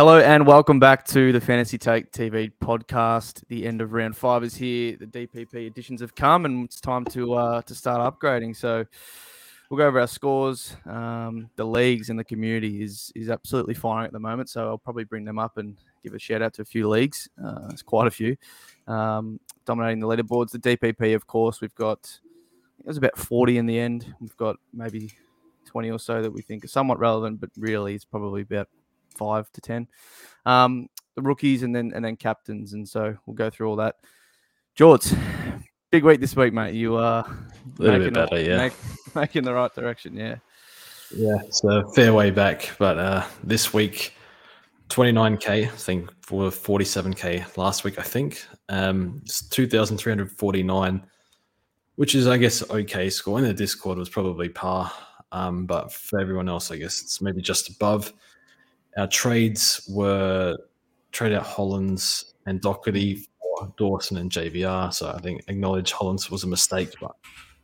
Hello and welcome back to the Fantasy Take TV podcast. The end of round five is here. The DPP editions have come, and it's time to uh, to start upgrading. So we'll go over our scores. Um, the leagues and the community is is absolutely firing at the moment. So I'll probably bring them up and give a shout out to a few leagues. Uh, it's quite a few um, dominating the leaderboards. The DPP, of course, we've got. It was about forty in the end. We've got maybe twenty or so that we think are somewhat relevant, but really it's probably about five to ten. Um, the rookies and then and then captains, and so we'll go through all that. George, big week this week, mate. You are a little bit better, the, yeah, make, making the right direction, yeah. Yeah, it's a fair way back, but uh, this week, 29k, I think, for 47k last week, I think. Um, it's 2,349, which is, I guess, okay score. In the Discord was probably par, um, but for everyone else, I guess it's maybe just above. Our trades were trade out Hollins and Doherty for Dawson and JVR. So I think acknowledge Hollins was a mistake, but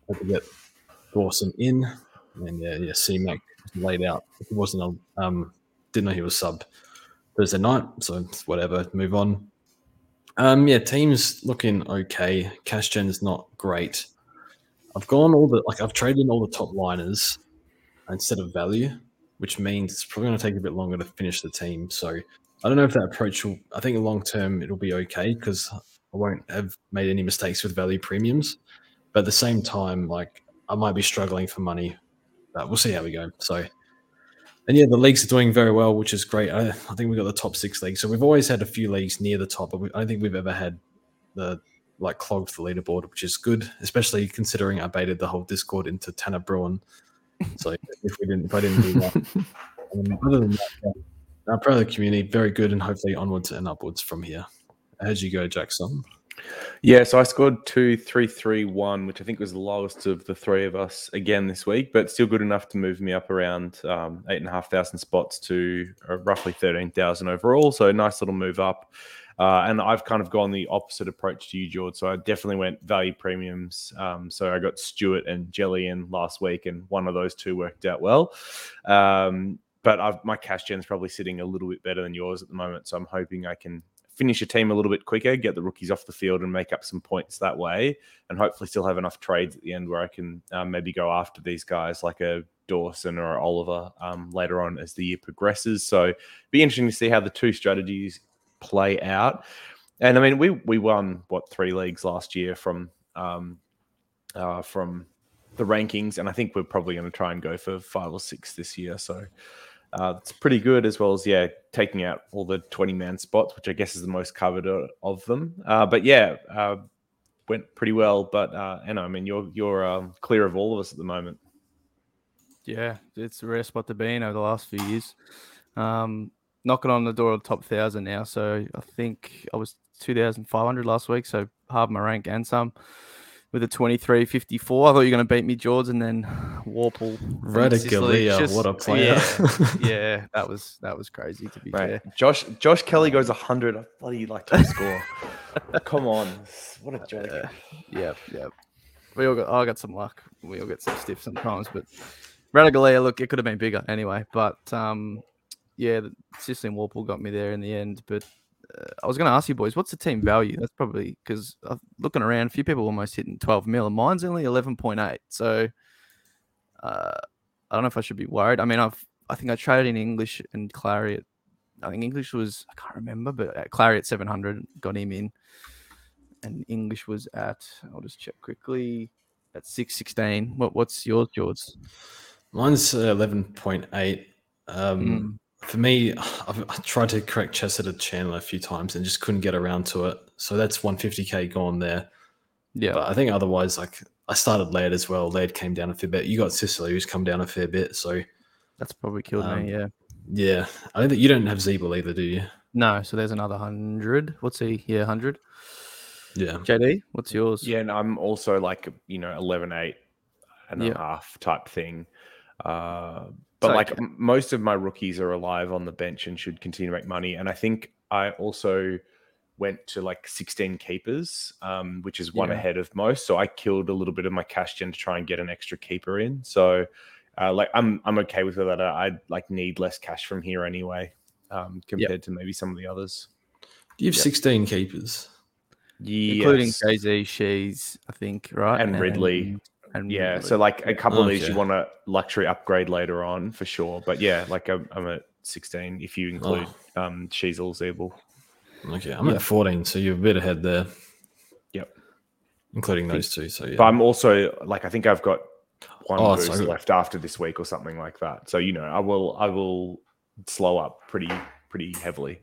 had to get Dawson in. And yeah, yeah, C-Mac laid out. He wasn't a, um, didn't know he was sub Thursday night. So whatever, move on. Um, yeah, teams looking okay. Cash gen is not great. I've gone all the like I've traded in all the top liners instead of value which means it's probably going to take a bit longer to finish the team. So I don't know if that approach will. I think long term it'll be okay because I won't have made any mistakes with value premiums. But at the same time, like I might be struggling for money. But we'll see how we go. So. And yeah, the leagues are doing very well, which is great. I, I think we've got the top six leagues. So we've always had a few leagues near the top, but we, I don't think we've ever had the like clogged the leaderboard, which is good, especially considering I baited the whole Discord into Tanner Bruhn so if we didn't, if I didn't do that, um, other than that, yeah, I'm proud of the community. Very good, and hopefully onwards and upwards from here. How'd you go, Jackson? Yeah, so I scored two, three, three, one, which I think was the lowest of the three of us again this week, but still good enough to move me up around um, eight and a half thousand spots to uh, roughly thirteen thousand overall. So nice little move up. Uh, and I've kind of gone the opposite approach to you, George. So I definitely went value premiums. Um, so I got Stewart and Jelly in last week, and one of those two worked out well. Um, but I've, my cash gen is probably sitting a little bit better than yours at the moment. So I'm hoping I can finish a team a little bit quicker, get the rookies off the field, and make up some points that way, and hopefully still have enough trades at the end where I can um, maybe go after these guys like a Dawson or Oliver um, later on as the year progresses. So be interesting to see how the two strategies play out. And I mean, we we won what three leagues last year from um, uh, from the rankings, and I think we're probably going to try and go for five or six this year. So uh, it's pretty good, as well as yeah, taking out all the twenty man spots, which I guess is the most covered of them. Uh, but yeah, uh, went pretty well. But uh, and I mean, you're you're um, clear of all of us at the moment. Yeah, it's a rare spot to be in over the last few years. Um, knocking on the door of the top thousand now. So I think I was 2,500 last week. So half my rank and some with a 23.54. I thought you were going to beat me, George, and then Worpel. Radically, what a player! Yeah, yeah, that was that was crazy to be fair. Josh Josh Kelly goes 100. I bloody like to score. Come on, what a joke! Uh, yeah, yeah. We all got. I got some luck. We all get some stiff sometimes, but Radically, look, it could have been bigger anyway. But um, yeah, Sicily and Worpel got me there in the end. But uh, I was going to ask you boys, what's the team value? That's probably because looking around, a few people almost hitting 12 mil, and mine's only 11.8. So uh, I don't know if I should be worried. I mean, I've I think I traded in English and Clary. At, I think English was I can't remember, but at Clary at 700 got him in, and English was at I'll just check quickly at 616. What what's yours, George? Mine's 11.8. Um, mm for me, I've tried to correct Chester channel a few times and just couldn't get around to it. So that's 150k gone there. Yeah, but I think otherwise, like I started Laird as well. Laird came down a fair bit. You got Sicily, who's come down a fair bit. So that's probably killed um, me. Yeah, yeah. I don't think you don't have Ziebell either, do you? No. So there's another hundred. What's he? Yeah, hundred. Yeah. JD, what's yours? Yeah, and I'm also like you know 11, 8 and yeah. a half type thing. Uh, but like most of my rookies are alive on the bench and should continue to make money. And I think I also went to like 16 keepers, um, which is one yeah. ahead of most. So I killed a little bit of my cash gen to try and get an extra keeper in. So uh, like I'm I'm okay with that. I like need less cash from here anyway. um, compared to maybe some of the others. Do You have Yep. 16 keepers. including Yes. KZ, She's, I think, right? And Ridley. And Yeah, Ridley. so like a couple of these you want to luxury upgrade later on for sure. But yeah, like I'm, I'm at 16 if you include um Sheezel Ziebell. Okay, I'm Yeah. at 14, so you're a bit ahead there. Yep. Including those two. So yeah. But I'm also like I think I've got one Oh, boost so- left after this week or something like that. So you know, I will I will slow up pretty pretty heavily.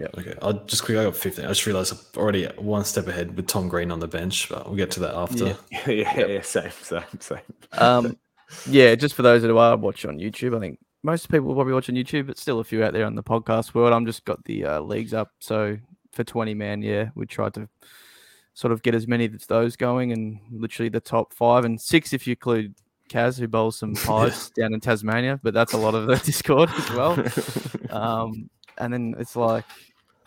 Okay, I'll just quickly I got 15. I just realized I'm already one step ahead with Tom Green on the bench, but we'll get to that after. Yeah. yeah, yeah, yeah, same, same, same. um, yeah, just for those that are watching on YouTube, I think most people will probably watch on YouTube, but still a few out there on the podcast world. I'm just got the uh, leagues up. So for 20 man, yeah, we tried to sort of get as many of those going and literally the top five and six if you include Kaz, who bowls some pies down in Tasmania, but that's a lot of the Discord as well. Um, and then it's like,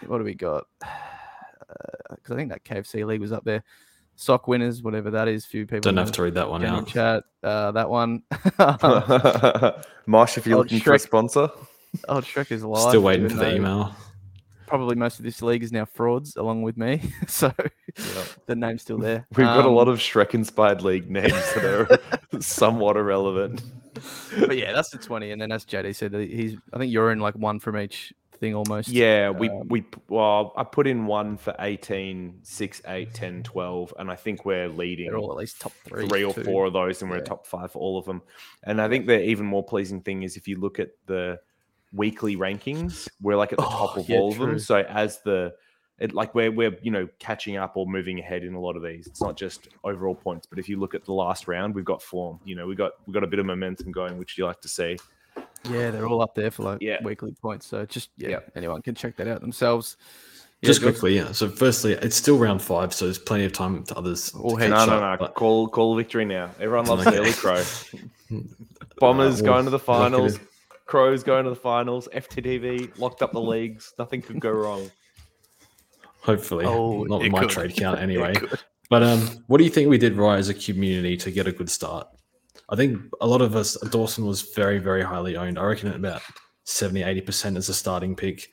what do we got? Because I think that KFC league was up there. Sock winners, whatever that is. Few people Don't have to read that one out. chat. Uh, that one. Mosh, if you're Oh, looking for a sponsor, oh, Shrek is live. Still waiting for the though email. Probably most of this league is now frauds, along with me. so the name's still there. we've got a lot Um, of Shrek-inspired league names that are somewhat irrelevant. But yeah, that's the twenty, and then as JD said, he's. I think you're in like one from each thing almost. Yeah, we Um, we well, I put in one for 18, 6, 8, 10, 12, and I think we're leading they're all at least top three, three or two. four of those, and we're Yeah. top five for all of them. And I think the even more pleasing thing is if you look at the weekly rankings, we're like at the top Oh, of yeah, all of them. So as the it, like we're we're you know catching up or moving ahead in a lot of these. It's not just overall points, but if you look at the last round, we've got form. You know, we got we got a bit of momentum going, which you like to see. Yeah, they're all up there for like Yeah. weekly points. So just yeah, Yep. anyone can check that out themselves. Yeah, Just good. quickly, yeah. So, firstly, it's still round five, so there's plenty of time to others. to Oh, hey, catch No, no, up, no. but- Call call victory now. Everyone loves Okay. Daily Crow. Bombers well, going to the finals. Crows going to the finals. FTTV locked up the leagues. Nothing could go wrong. Hopefully, Oh, not with my could. trade count anyway. But um, what do you think we did right as a community to get a good start? I think a lot of us, Dawson was very, very highly owned. I reckon at about 70, 80% as a starting pick.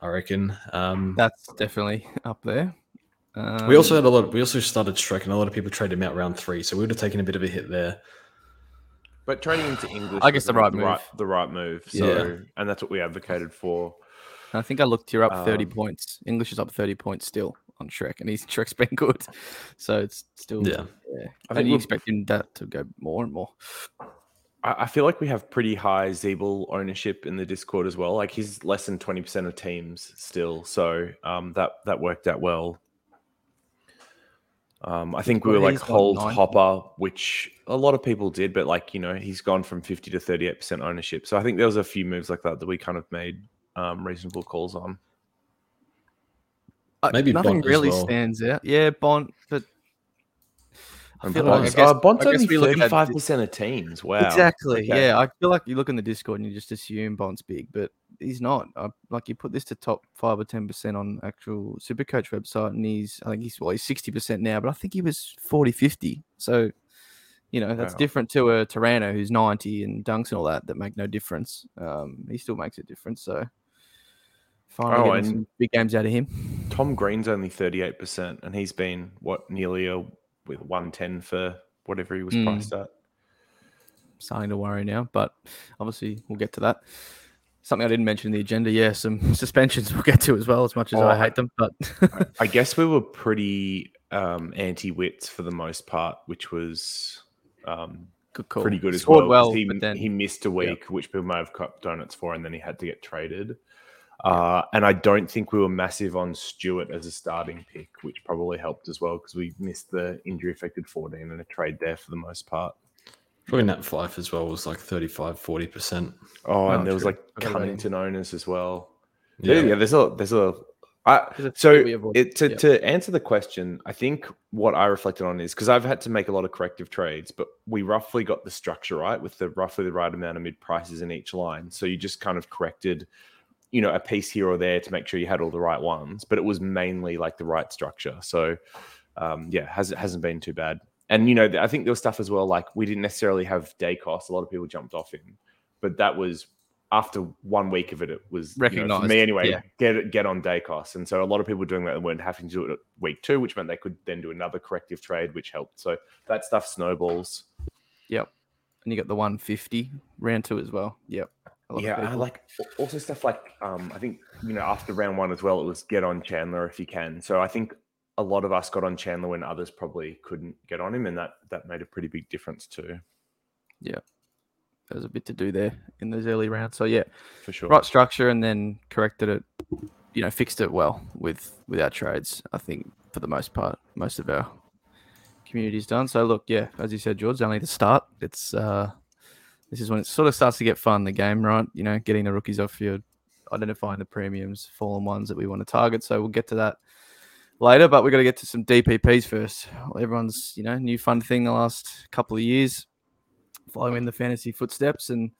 I reckon. Um, That's definitely up there. Um, we also had a lot. we also started Shrek, and a lot of people traded him out round three, so we would have taken a bit of a hit there. But trading into English, I guess the right the move. right, the right move. So, Yeah. and that's what we advocated for. I think I looked. You're up 30 Um, points. English is up 30 points still on Shrek, and he's Shrek's been good. So it's still Yeah. yeah. I I think think you we'll- expecting that to go more and more. I, I feel like we have pretty high Ziebell ownership in the Discord as well. Like he's less than twenty percent of teams still, so um, that that worked out well. Um, I think we got- were like he's hold 90. Hopper, which a lot of people did, but like you know he's gone from fifty to thirty eight percent ownership. So I think there was a few moves like that that we kind of made um, reasonable calls on. Uh, Maybe nothing Bont really well. stands out. Yeah, Bont, but I And feel like I Bond's, guess- uh, Bond's I guess only we look at thirty that five di- percent of teams. Wow, Exactly. Okay. Yeah, I feel like you look in the Discord and you just assume Bond's big, but he's not. I, like you put this to top five or ten percent on actual Supercoach website, and he's I think he's well he's sixty percent now, but I think he was 40, 50. So you know that's Wow. different to a Taranto who's ninety and dunks and all that that make no difference. Um, he still makes a difference. So finally Oh, getting big games out of him. Tom Green's only 38%, and he's been what nearly a with 110 for whatever he was Mm. priced at. starting to worry now, but obviously we'll get to that. Something I didn't mention in the agenda, yeah, some suspensions we'll get to as well, as much as Oh, I hate them. But I guess we were pretty um, anti Witts for the most part, which was um, good call. pretty good as Scored well. well, he, then he missed a week, which people may have cut donuts for, and then he had to get traded. Uh, and I don't think we were massive on Stewart as a starting pick, which probably helped as well because we missed the injury affected 14 and a trade there for the most part. Probably Nat Fyfe as well was like 35, 40%. Oh, Oh, and there was true. like Forgot about. Cunnington owners as well. Yeah. Yeah, yeah. There's a there's a. I, a so it, to yep. to answer the question, I think what I reflected on is because I've had to make a lot of corrective trades, but we roughly got the structure right with the roughly the right amount of mid prices in each line. So you just kind of corrected, you know, a piece here or there to make sure you had all the right ones, but it was mainly like the right structure. So um, yeah, has hasn't been too bad. And you know, I think there was stuff as well like we didn't necessarily have Daicos. A lot of people jumped off in, but that was after one week of it, it was you know, for me anyway. yeah. Get get on Daicos, and so a lot of people were doing that and weren't having to do it at week two, which meant they could then do another corrective trade, which helped. So that stuff snowballs. Yep. And you got the 150 round two as well. Yep. A lot of Yeah, I like also stuff like um, I think you know after round one as well, it was get on Chandler if you can. So I think a lot of us got on Chandler when others probably couldn't get on him, and that that made a pretty big difference too, Yeah, There's a bit to do there in those early rounds. So yeah, for sure. right structure and then corrected it, you know, fixed it well with with our trades. I think for the most part, most of our community's done. So look, yeah, as you said, George, only the start. It's uh this is when it sort of starts to get fun, the game, right? You know, getting the rookies off field, identifying the premiums, fallen ones that we want to target. So we'll get to that later, but we've got to get to some DPPs first. Everyone's, you know, new fun thing the last couple of years, following in the fantasy footsteps and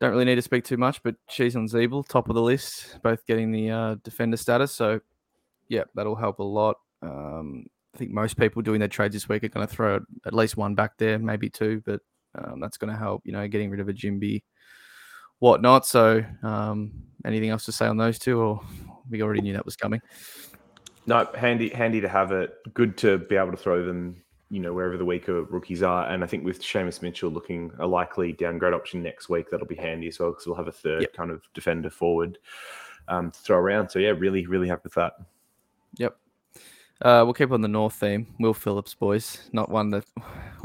don't really need to speak too much, but she's on Ziebell, top of the list, both getting the uh, defender status. So, yeah, that'll help a lot. Um, I think most people doing their trades this week are going to throw at least one back there, maybe two, but um, that's going to help, you know, getting rid of a Jimby, whatnot. So, um, anything else to say on those two, or we already knew that was coming? No, handy handy to have it. Good to be able to throw them, you know, wherever the weaker rookies are. And I think with Seamus Mitchell looking a likely downgrade option next week, that'll be handy as well because we'll have a third Yep. kind of defender forward um, to throw around. So yeah, really, really happy with that. Yep. Uh, we'll keep on the North theme. Will Phillips, boys. Not one that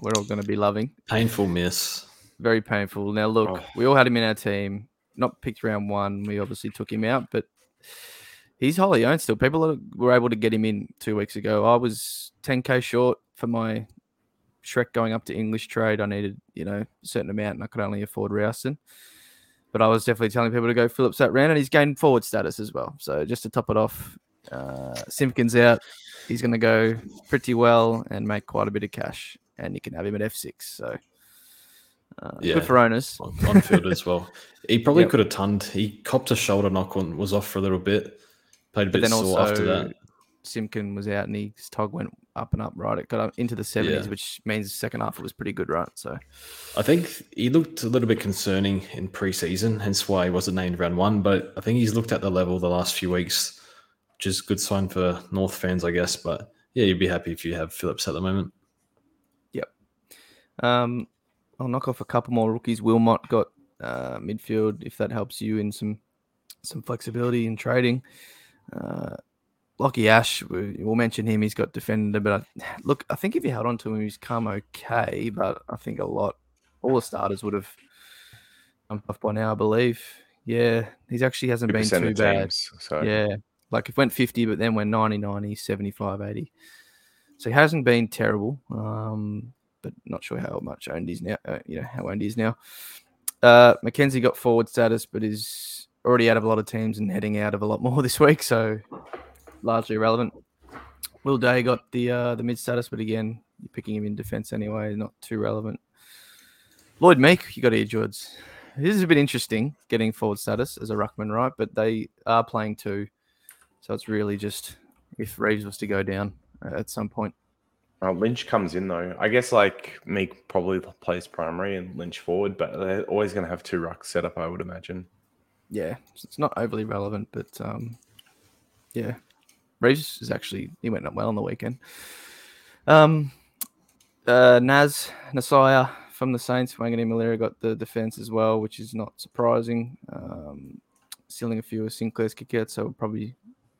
we're all going to be loving. Painful miss. very painful. Now, look, Oh. we all had him in our team. Not picked round one. We obviously took him out, but he's wholly owned still. People were able to get him in two weeks ago. I was 10k short for my Shrek going up to English trade. I needed, you know, a certain amount, and I could only afford Rouston. But I was definitely telling people to go Phillips that round, and he's gained forward status as well. So just to top it off, uh, Simpkin's out. He's going to go pretty well and make quite a bit of cash, and you can have him at F6. So uh, Yeah. good for owners. on, on field as well. He probably Yep. could have tonned. He copped a shoulder knock and was off for a little bit. Played a bit sore after that. Simpkin was out and his tog went up and up, right? It got up into the 70s, Yeah. which means the second half it was pretty good, right? So, I think he looked a little bit concerning in preseason, hence why he wasn't named round one. But I think he's looked at the level the last few weeks, which is a good sign for North fans, I guess. But yeah, you'd be happy if you have Phillips at the moment. Yep. Um, I'll knock off a couple more rookies. Wilmot got uh, midfield, if that helps you in some some flexibility in trading. Uh, Lachie Ash, we, we'll mention him. He's got defender, but I, look, I think if you held on to him, he's come okay. But I think a lot, all the starters would have come off by now, I believe. Yeah, he's actually hasn't been 2% too bad. teams, So Yeah. Like it went 50, but then went 90, 90, 75, 80. So he hasn't been terrible, um, but not sure how much owned he's now. Uh, you know, how owned is now. Uh, Mackenzie got forward status, but is already out of a lot of teams and heading out of a lot more this week. So largely irrelevant. Will Day got the uh, the mid status, but again, you're picking him in defense anyway, not too relevant. Lloyd Meek, you got hear George. This is a bit interesting getting forward status as a ruckman, right? But they are playing two, so it's really just if Reeves was to go down at some point. Uh, Lynch comes in though. I guess like Meek probably plays primary and Lynch forward, but they're always going to have two rucks set up, I would imagine. Yeah, it's not overly relevant, but um, yeah, Reeves is actually he went up well on the weekend. Um, uh, Naz Nasiah from the Saints, Wanganeen-Milera got the defense as well, which is not surprising. Um, stealing a few of Sinclair's kickouts, so probably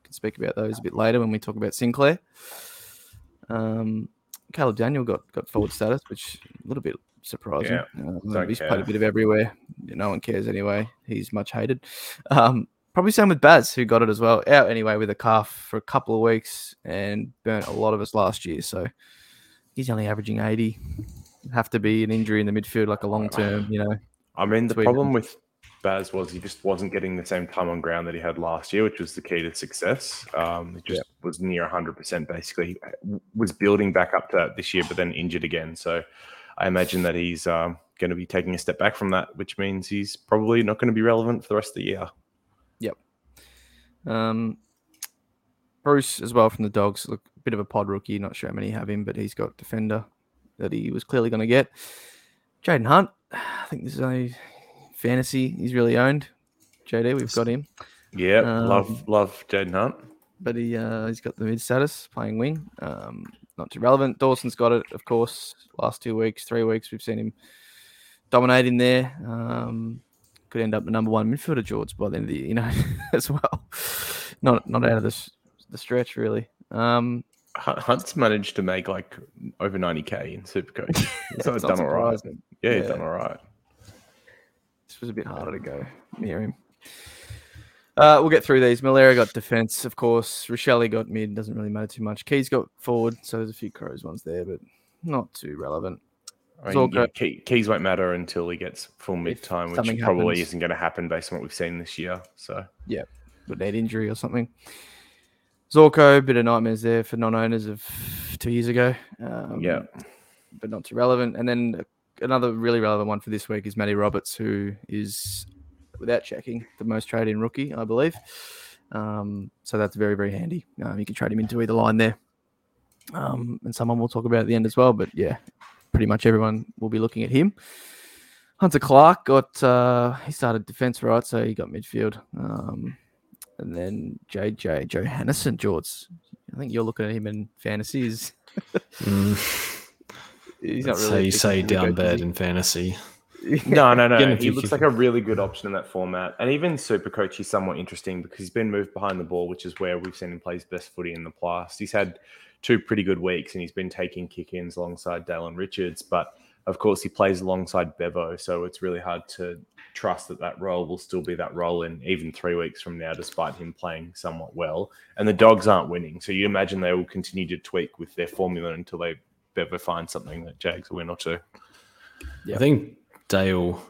can speak about those a bit later when we talk about Sinclair. Um, Caleb Daniel got got forward status, which a little bit surprising. Yeah, Uh, he's played a bit of everywhere. No one cares anyway. He's much hated. Um, probably same with Baz, who got it as well. Out anyway with a calf for a couple of weeks and burnt a lot of us last year. So he's only averaging 80. Have to be an injury in the midfield, like a long term, you know. I mean, the Sweden. problem with Baz was he just wasn't getting the same time on ground that he had last year, which was the key to success. Um, he just was near 100% basically. He was building back up to that this year, but then injured again. So I imagine that he's um, going to be taking a step back from that, which means he's probably not going to be relevant for the rest of the year. Yep. Um, Bruce as well from the Dogs. Look, a bit of a pod rookie. Not sure how many have him, but he's got defender that he was clearly going to get. Jayden Hunt. I think this is only fantasy. He's really owned. JD, we've got him, Yeah, Um, love love Jayden Hunt. but he uh, he's got the mid status playing wing. Um, not too relevant. Dawson's got it, of course. Last two weeks, three weeks, we've seen him dominating there. Um, could end up the number one midfielder, George, by the end of the year, you know, as well. Not not out of this the stretch really. Um, Hunt's managed to make like over 90k in Supercoach. so it's done all right. Yeah, he's Yeah. done all right. This was a bit harder to go near him. Uh, we'll get through these. Milera got defense, of course. Rachele got mid. Doesn't really matter too much. Keays got forward, so there's a few Crows ones there, but not too relevant. I mean, yeah, key, keys won't matter until he gets full mid time, which probably happens. isn't going to happen based on what we've seen this year. So yeah, But that injury or something. Zorko, bit of nightmares there for non-owners of two years ago. Um, yeah, but not too relevant. And then another really relevant one for this week is Matty Roberts, who is, without checking, the most traded in rookie, I believe. Um, so that's very, very handy. Um, you can trade him into either line there. Um, and someone we'll talk about at the end as well. But yeah, pretty much everyone will be looking at him. Hunter Clark got, uh, he started defense, right? So he got midfield. Um, and then JJ Johannisen, George. I think you're looking at him in fantasies. Mm, he's not really how you say down Goat, bad he? in fantasy. no, no, no. Again, he looks like a really good option in that format, and even Super Coach, is somewhat interesting because he's been moved behind the ball, which is where we've seen him play his best footy in the past. He's had two pretty good weeks, and he's been taking kick-ins alongside Dalen Richards, but of course he plays alongside Bevo, so it's really hard to trust that that role will still be that role in even three weeks from now, despite him playing somewhat well. And the Dogs aren't winning, so you imagine they will continue to tweak with their formula until they Bevo find something that Jags will win or two. Yeah. I think Dale,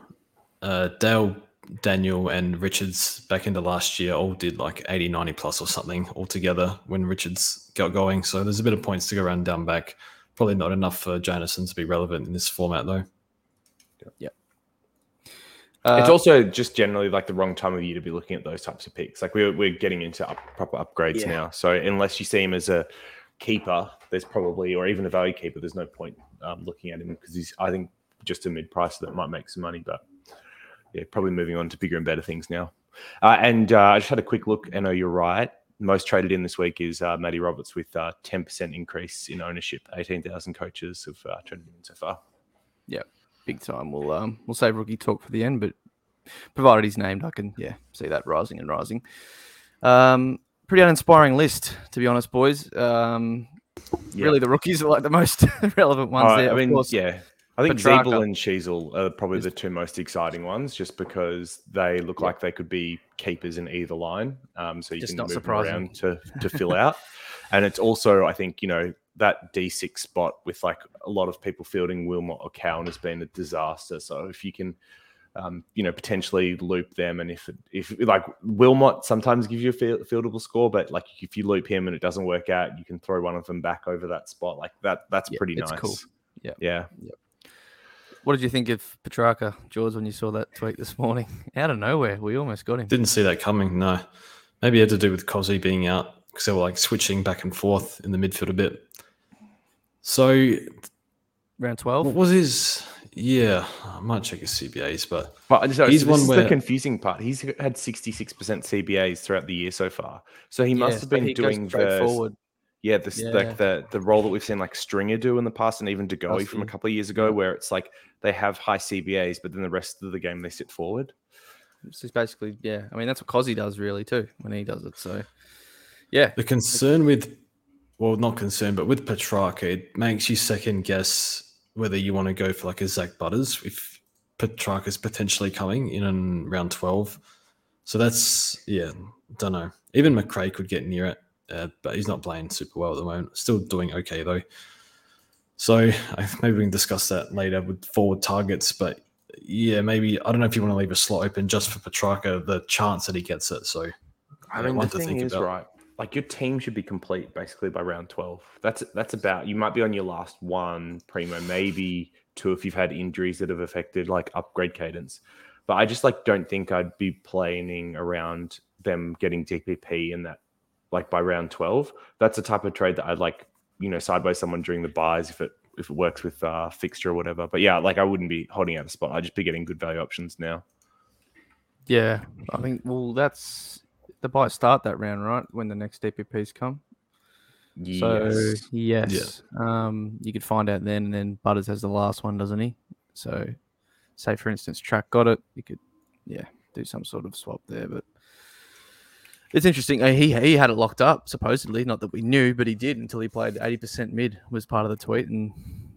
uh, Dale, Daniel, and Richards back into last year all did like 80, 90 plus or something altogether when Richards got going. So there's a bit of points to go around down back. Probably not enough for Jonathan to be relevant in this format though. Yeah. It's Uh, also just generally like the wrong time of year to be looking at those types of picks. Like we're, we're getting into up, proper upgrades Yeah. now. So unless you see him as a keeper, there's probably, or even a value keeper, there's no point um, looking at him because he's, I think, just a mid price that might make some money. But yeah, probably moving on to bigger and better things now. Uh, and uh, I just had a quick look. and know you're right. Most traded in this week is uh, Roberts with uh, 10% increase in ownership. 18,000 coaches have uh, traded in so far. Yeah, big time. We'll um we'll save rookie talk for the end, but provided he's named, I can yeah see that rising and rising. Um, pretty uninspiring list to be honest, boys. Um, Yeah. really the rookies are like the most relevant ones Oh, there. I mean, course. yeah. I think Petracca Ziebell and Sheezel are probably the two most exciting ones, just because they look like they could be keepers in either line. Um, so you Just can not move them surprising. around to to fill out. And it's also, I think, you know, that D six spot with like a lot of people fielding Wilmot or Cowan has been a disaster. So if you can. Um, you know, potentially loop them, and if if like Wilmot sometimes gives you a fieldable score, but like if you loop him and it doesn't work out, you can throw one of them back over that spot. Like that, that's Yeah, pretty it's nice. cool. Yeah. yeah. What did you think of Petracca, George, when you saw that tweet this morning? Out of nowhere, we almost got him. Didn't see that coming. No, maybe it had to do with Cosy being out because they were like switching back and forth in the midfield a bit. So Round twelve. what twelve. was his? Yeah, I might check his CBAs, but But I just, He's this one is the confusing part. He's had 66% CBAs throughout the year so far. So he must Yeah, have been he doing straight the forward. yeah, the, Yeah. like the the role that we've seen like Stringer do in the past, and even De Goey from a couple of years ago, Yeah. where it's like they have high CBAs, but then the rest of the game they sit forward. It's just basically yeah. I mean that's what Cozzy does really too when he does it. So yeah, the concern with, well, not concern, but with Petracca, it makes you second guess whether you want to go for like a Zach Butters if Petracca's potentially coming in on round 12. So that's, yeah, don't know. Even Macrae could get near it, uh, but he's not playing super well at the moment. Still doing okay though. So I- maybe we can discuss that later with forward targets, but yeah, maybe I don't know if you want to leave a slot open just for Petracca, the chance that he gets it. So I mean, the to thing think is, about. right? Like your team should be complete basically by round twelve. That's that's about. You might be on your last one primo, maybe two if you've had injuries that have affected like upgrade cadence. But I just like don't think I'd be planning around them getting DPP in that like by round twelve. That's the type of trade that I'd like, you know, side by someone during the buys if it if it works with uh fixture or whatever. But yeah, like I wouldn't be holding out a spot. I'd just be getting good value options now. Yeah, I think. Well, that's the bye start that round, right? When the next DPPs come. So Yes. yes, um, you could find out then, and then Butters has the last one, doesn't he? So, say for instance, Track got it, you could, yeah, do some sort of swap there. But it's interesting. uh, He he had it locked up supposedly, not that we knew, but he did until he played eighty percent mid was part of the tweet and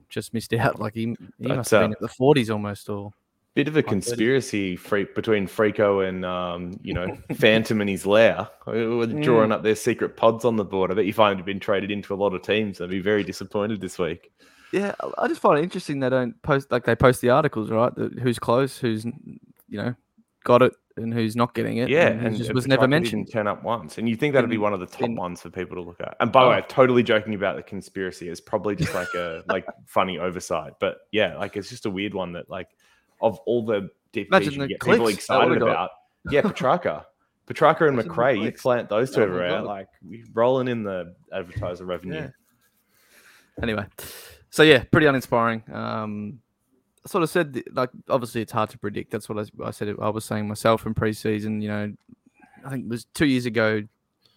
just missed out. Like he he That's, must have been uh, at the forties almost, or Bit of a conspiracy freak between Freako and um, you know Phantom and his lair. We were drawing up their secret pods on the board. I bet you find have been traded into a lot of teams. I'd be very disappointed this week. Yeah, I- just find it interesting they don't post like they post the articles, right? The, who's close, who's you know got it, and who's not getting it. Yeah, and, and just uh, was never mentioned. Turn up once, and you think that'd be one of the top in- ones for people to look at. And by the Oh. way, totally joking about the conspiracy. It's probably just like a like funny oversight, but yeah, like it's just a weird one that like of all the DPs Imagine you the get people clicks that would've excited got. about. Yeah, Petracca, Petracca and Imagine the Macrae. You clicks. plant those two Oh my around, God. like we rolling in the advertiser revenue. Yeah. Anyway, so yeah, pretty uninspiring. Um, I sort of said th- like obviously it's hard to predict. That's what I, I said. I was saying myself in preseason. You know, I think it was two years ago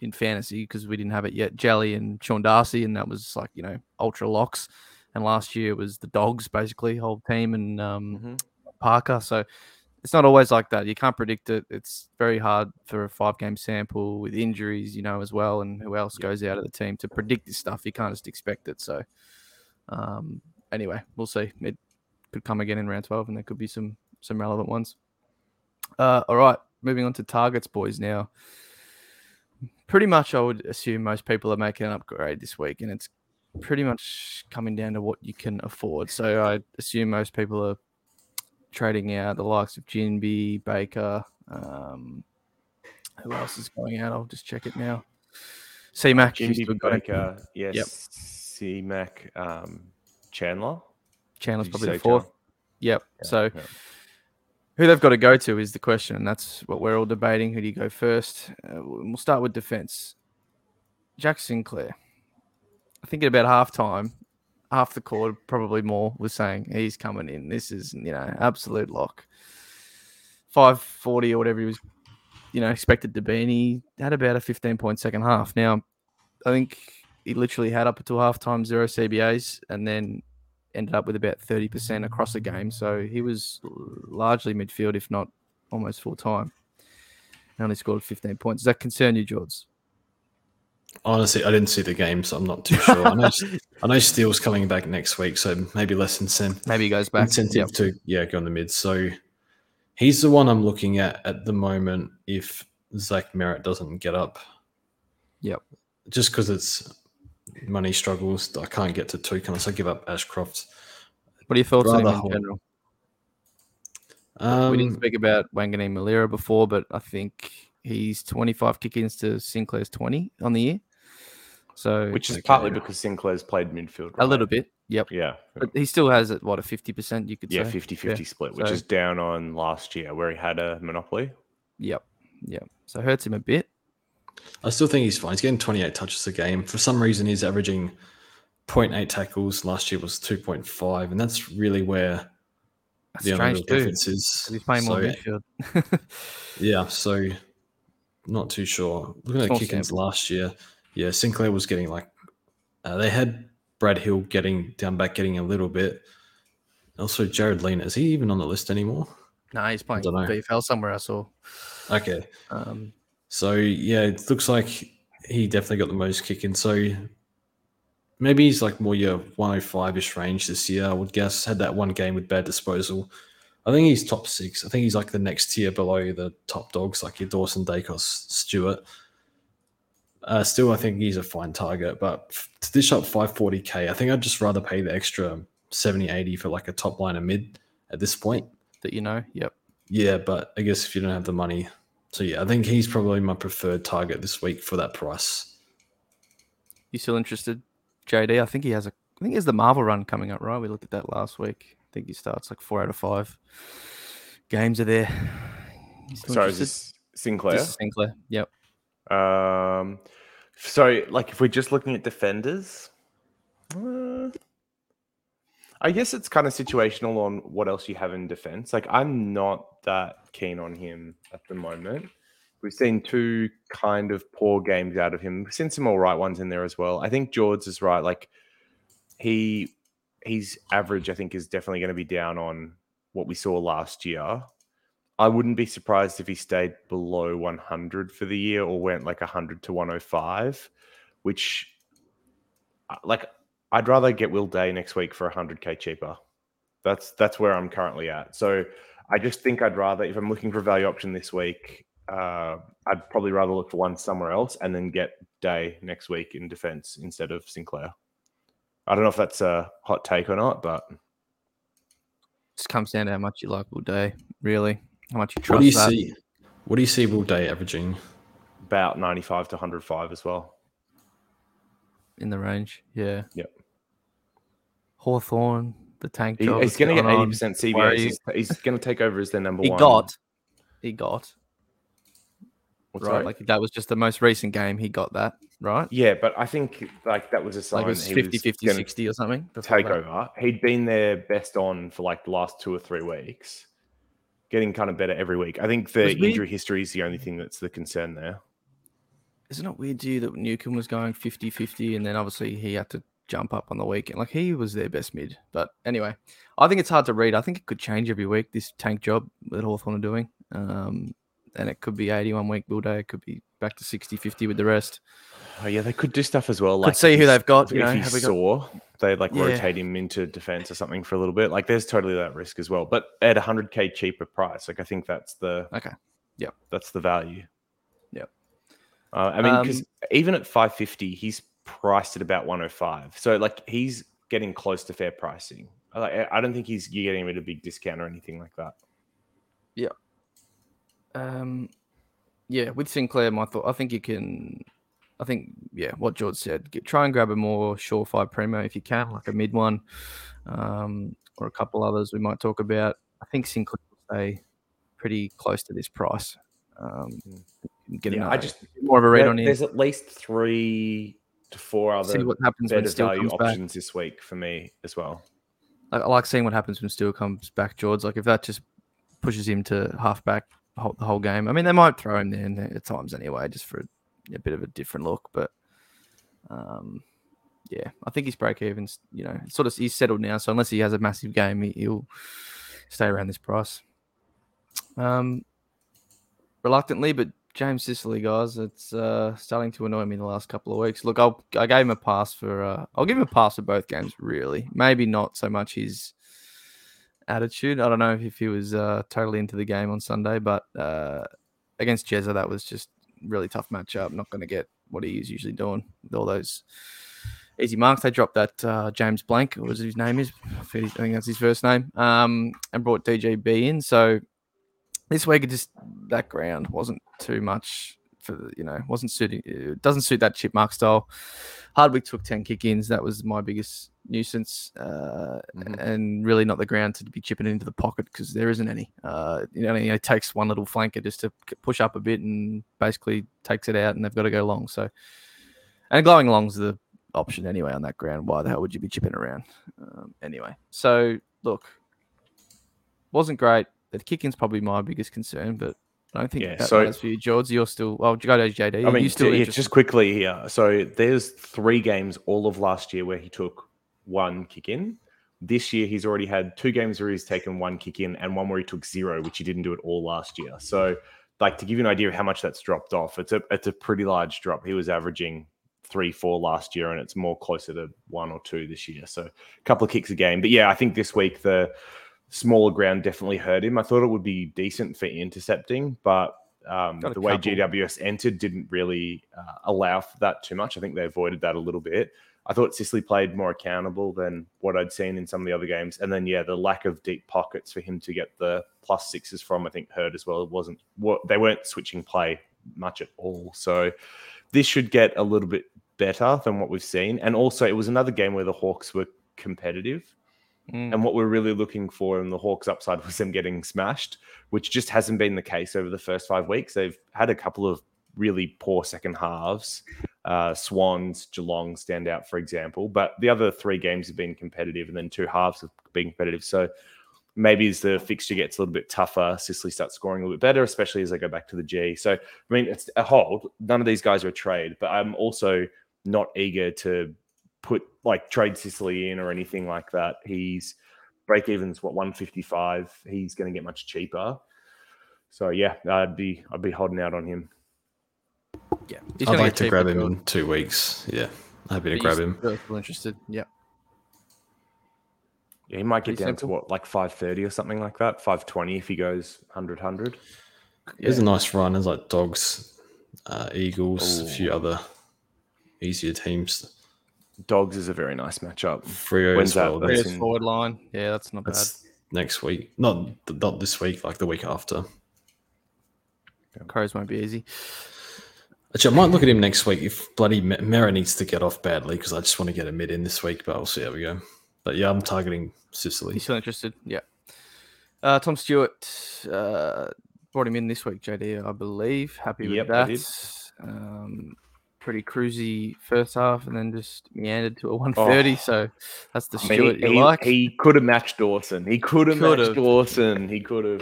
in fantasy because we didn't have it yet. Jelly and Sean Darcy, and that was like you know ultra locks. And last year was the dogs basically whole team and um, Mhm. Parker. So it's not always like that. You can't predict it. It's very hard for a five game sample with injuries, you know, as well, and who else Yeah. goes out of the team to predict this stuff. You can't just expect it. So, um, anyway, we'll see. It could come again in round 12, and there could be some some relevant ones. Uh, all right, moving on to targets, boys. Now, pretty much, I would assume most people are making an upgrade this week, and it's pretty much coming down to what you can afford. So, I assume most people are trading out the likes of Jinby, Baker. Um, who else is going out? I'll just check it now. C Mac, Jindy Baker, yes, Yep. C Mac, um, Chandler. Chandler's probably the fourth. Chandler? Yep. Yeah, so yeah. who they've got to go to is the question, and that's what we're all debating. Who do you go first? Uh, we'll start with defense. Jack Sinclair. I think at about half time, half the court, probably more, was saying he's coming in. This is you know absolute lock. Five forty or whatever he was, you know, expected to be, and he had about a fifteen point second half. Now, I think he literally had up until halftime zero CBAs, and then ended up with about 30% across the game. So he was largely midfield, if not almost full time. And only scored 15 points. Does that concern you, George? Honestly, I didn't see the game, so I'm not too sure. I know, I know Steele's coming back next week, so maybe less incent- Maybe he goes back. incentive Yep. to yeah go in the mid. So he's the one I'm looking at at the moment. If Zach Merrett doesn't get up, Yep. just because it's money struggles, I can't get to two. Can I give up Ashcroft? What are your thoughts on in general? Um, we didn't speak about Wanganeen-Milera before, but I think he's 25 kick ins to Sinclair's 20 on the year. So Which is Okay. partly because Sinclair's played midfield. a little bit. Yep. Yeah. But he still has it, what, a 50%, you could Yeah, say? 50 50 split, which so- is down on last year where he had a monopoly. Yep. Yep. So it hurts him a bit. I still think he's fine. He's getting 28 touches a game. For some reason, he's averaging 0.8 tackles. Last year was 2.5, and that's really where That's the only strange real too. difference is. 'cause He's playing more So, midfield. Yeah, so not too sure. Looking at Small kick-ins last year, yeah, Sinclair was getting like uh, they had Brad Hill getting down back, getting a little bit. Also, Jared Lena is he even on the list anymore? nah, he's playing. VFL somewhere. I saw. Okay, Um, so yeah, it looks like he definitely got the most kick-in. So maybe he's like more your 105ish range this year. I would guess had that one game with bad disposal. I think he's top six. I think he's like the next tier below the top dogs, like your Dawson, Daicos, Stewart. Uh, still, I think he's a fine target, but to dish up 540k, I think I'd just rather pay the extra 70, 80 for like a top line mid at this point. that you know. Yep. Yeah, but I guess if you don't have the money, so yeah, I think he's probably my preferred target this week for that price. You still interested, JD? I think he has a. I think he has the Marvel run coming up, right? We looked at that last week. I think he starts like four out of five games are there. Sorry, is this Sinclair? This is Sinclair. Yep. Um, so, like, if we're just looking at defenders, uh, I guess it's kind of situational on what else you have in defense. Like I'm not that keen on him at the moment. We've seen two kind of poor games out of him. We've seen some all right ones in there as well. I think George is right. Like he he's average, I think, is definitely going to be down on what we saw last year. I wouldn't be surprised if he stayed below 100 for the year or went like 100 to 105, which uh, like I'd rather get Will Day next week for 100k cheaper. That's that's where I'm currently at. So I just think I'd rather if I'm looking for a value option this week, uh, I'd probably rather look for one somewhere else and then get Day next week in defense instead of Sinclair. I don't know if that's a hot take or not, but it just comes down to how much you like Will Day, really. How much you trust What do you that. see? What do you see Will Day averaging? about 95 to 105 as well. in the range. Yeah. Yep. Hawthorn, the tank He- job. he's is going to get 80% CBAs. He's, he's going to take over as their number He one. He got. He got. What's right. that? Like that was just the most recent game. He got that. Right. yeah, but I think like that was a sign Like it was he 50, 50, 60 or something. take that. over. He'd been their best on for like the last two or three weeks, getting kind of better every week. I think the injury history is the only thing that's the concern there. Isn't it weird to you that Newcombe was going 50 50 and then obviously he had to jump up on the weekend? Like he was their best mid. But anyway, I think it's hard to read. I think it could change every week, this tank job that Hawthorn are doing. Um, and it could be 81 week build day. It could be back to 60 50 with the rest. Oh yeah, they could do stuff as well. Could Like see who they've got, you If know, you have we got- saw, they like Yeah. rotate him into defense or something for a little bit. Like there's totally that risk as well. But at a hundred k cheaper price, like I think that's the Okay. Yep. that's the value. Yep. Uh, I mean, because Um, even at 550, he's priced at about 105. So like he's getting close to fair pricing. I- Like I don't think he's you're getting him at a big discount or anything like that. Um, yeah, with Sinclair, my thought, I think you can. I think, yeah, what George said, get, try and grab a more surefire primo if you can, like a mid one, um, or a couple others we might talk about. I think Sinclair will stay pretty close to this price. Um, get Yeah, a I just more of a read there- on him. there's at least three to four other See what happens when better value comes back. options this week for me as well. I, I like seeing what happens when Steele comes back, George. Like if that just pushes him to halfback the whole, the whole game. I mean, they might throw him there in there at times anyway, just for a, a bit of a different look. But um, yeah, I think his break evens, you know, sort of he's settled now. So unless he has a massive game, he, he'll stay around this price. Um, reluctantly, but James Sicily, guys, it's uh, starting to annoy me the last couple of weeks. Look, I'll, I gave him a pass for. Uh, I'll give him a pass for both games. Really, maybe not so much his attitude. I don't know if he was uh, totally into the game on Sunday, but uh, against Jezza, that was just really tough matchup. Not going to get what he is usually doing with all those easy marks. They dropped that uh, James Blank, was his name is? I think that's his first name, um, and brought DJB in. So this week, just that ground wasn't too much for the, you know wasn't suiting. It doesn't suit that chipmark style. Hardwick took ten kick-ins. That was my biggest nuisance, uh, Mhm. and really not the ground to be chipping into the pocket because there isn't any. Uh, you know, it takes one little flanker just to push up a bit and basically takes it out, and they've got to go long. So, and going long's the option anyway on that ground. Why the hell would you be chipping around um, anyway? So look, wasn't great. The kicking's probably my biggest concern, but I don't think Yeah, that so- matters for you, George. You're still well. Go to JD. I mean, you still yeah, just quickly here. So there's three games all of last year where he took one kick in. This year, he's already had two games where he's taken one kick in and one where he took zero, which he didn't do at all last year. So, like to give you an idea of how much that's dropped off, it's a it's a pretty large drop. He was averaging three, four last year, and it's more closer to one or two this year. So, a couple of kicks a game. But yeah, I think this week the smaller ground definitely hurt him. I thought it would be decent for intercepting, but um, the way couple. GWS entered didn't really uh, allow for that too much. I think they avoided that a little bit. I thought Sicily played more accountable than what I'd seen in some of the other games. And then, yeah, the lack of deep pockets for him to get the plus sixes from, I think, hurt as well. It wasn't what they weren't switching play much at all. So this should get a little bit better than what we've seen. And also, it was another game where the Hawks were competitive. Mm. And what we're really looking for in the Hawks upside was them getting smashed, which just hasn't been the case over the first five weeks. They've had a couple of really poor second halves. Uh, Swans, Geelong stand out, for example. But the other three games have been competitive, and then two halves have been competitive. So maybe as the fixture gets a little bit tougher, Sicily starts scoring a little bit better, especially as they go back to the G. So, I mean, it's a hold. None of these guys are a trade, but I'm also not eager to put like trade Sicily in or anything like that. He's break even's what 155. He's going to get much cheaper. So yeah, I'd be I'd be holding out on him. Yeah, I'd like to grab him in two weeks. Yeah, happy to grab him. Still interested. Yeah. Yeah, he might get Pretty down simple. to what, like 530 or something like that, 520 if he goes 100 100. Yeah. There's a nice run. There's like Dogs, uh, Eagles, Ooh. a few other easier teams. Dogs is a very nice matchup. Freo When's as well. That? That's in, forward line. Yeah, that's not that's bad. Next week. Not not this week, like the week after. Crows won't be easy. Actually, I might look at him next week if bloody Mera needs to get off badly because I just want to get a mid in this week, but we'll see how we go. But yeah, I'm targeting Sicily. You still interested? Yeah. Uh, Tom Stewart uh, brought him in this week, JD, I believe. Happy with that. Um, pretty cruisy first half and then just meandered to a 130. Oh, so that's the Stewart he, you like. He could have matched Dawson. He could have matched Dawson. He could have.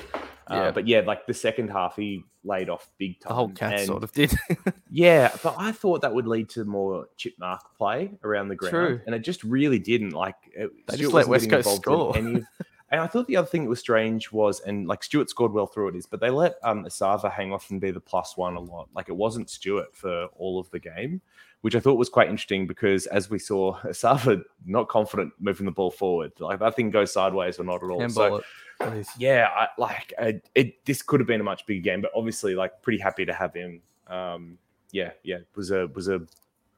Uh, yeah. But yeah, like the second half, he laid off big time. The whole cat and, sort of did. yeah, but I thought that would lead to more chip mark play around the ground, True. and it just really didn't. Like it, they just let West Coast score. Any, and I thought the other thing that was strange was, and like Stewart scored well through it, is, but they let um Esava hang off and be the plus one a lot. Like it wasn't Stewart for all of the game, which I thought was quite interesting because as we saw, Esava not confident moving the ball forward. Like that thing goes sideways or not at all. so. It Yeah, I, like I, it. This could have been a much bigger game, but obviously, like, pretty happy to have him. Um, yeah, yeah, was a was a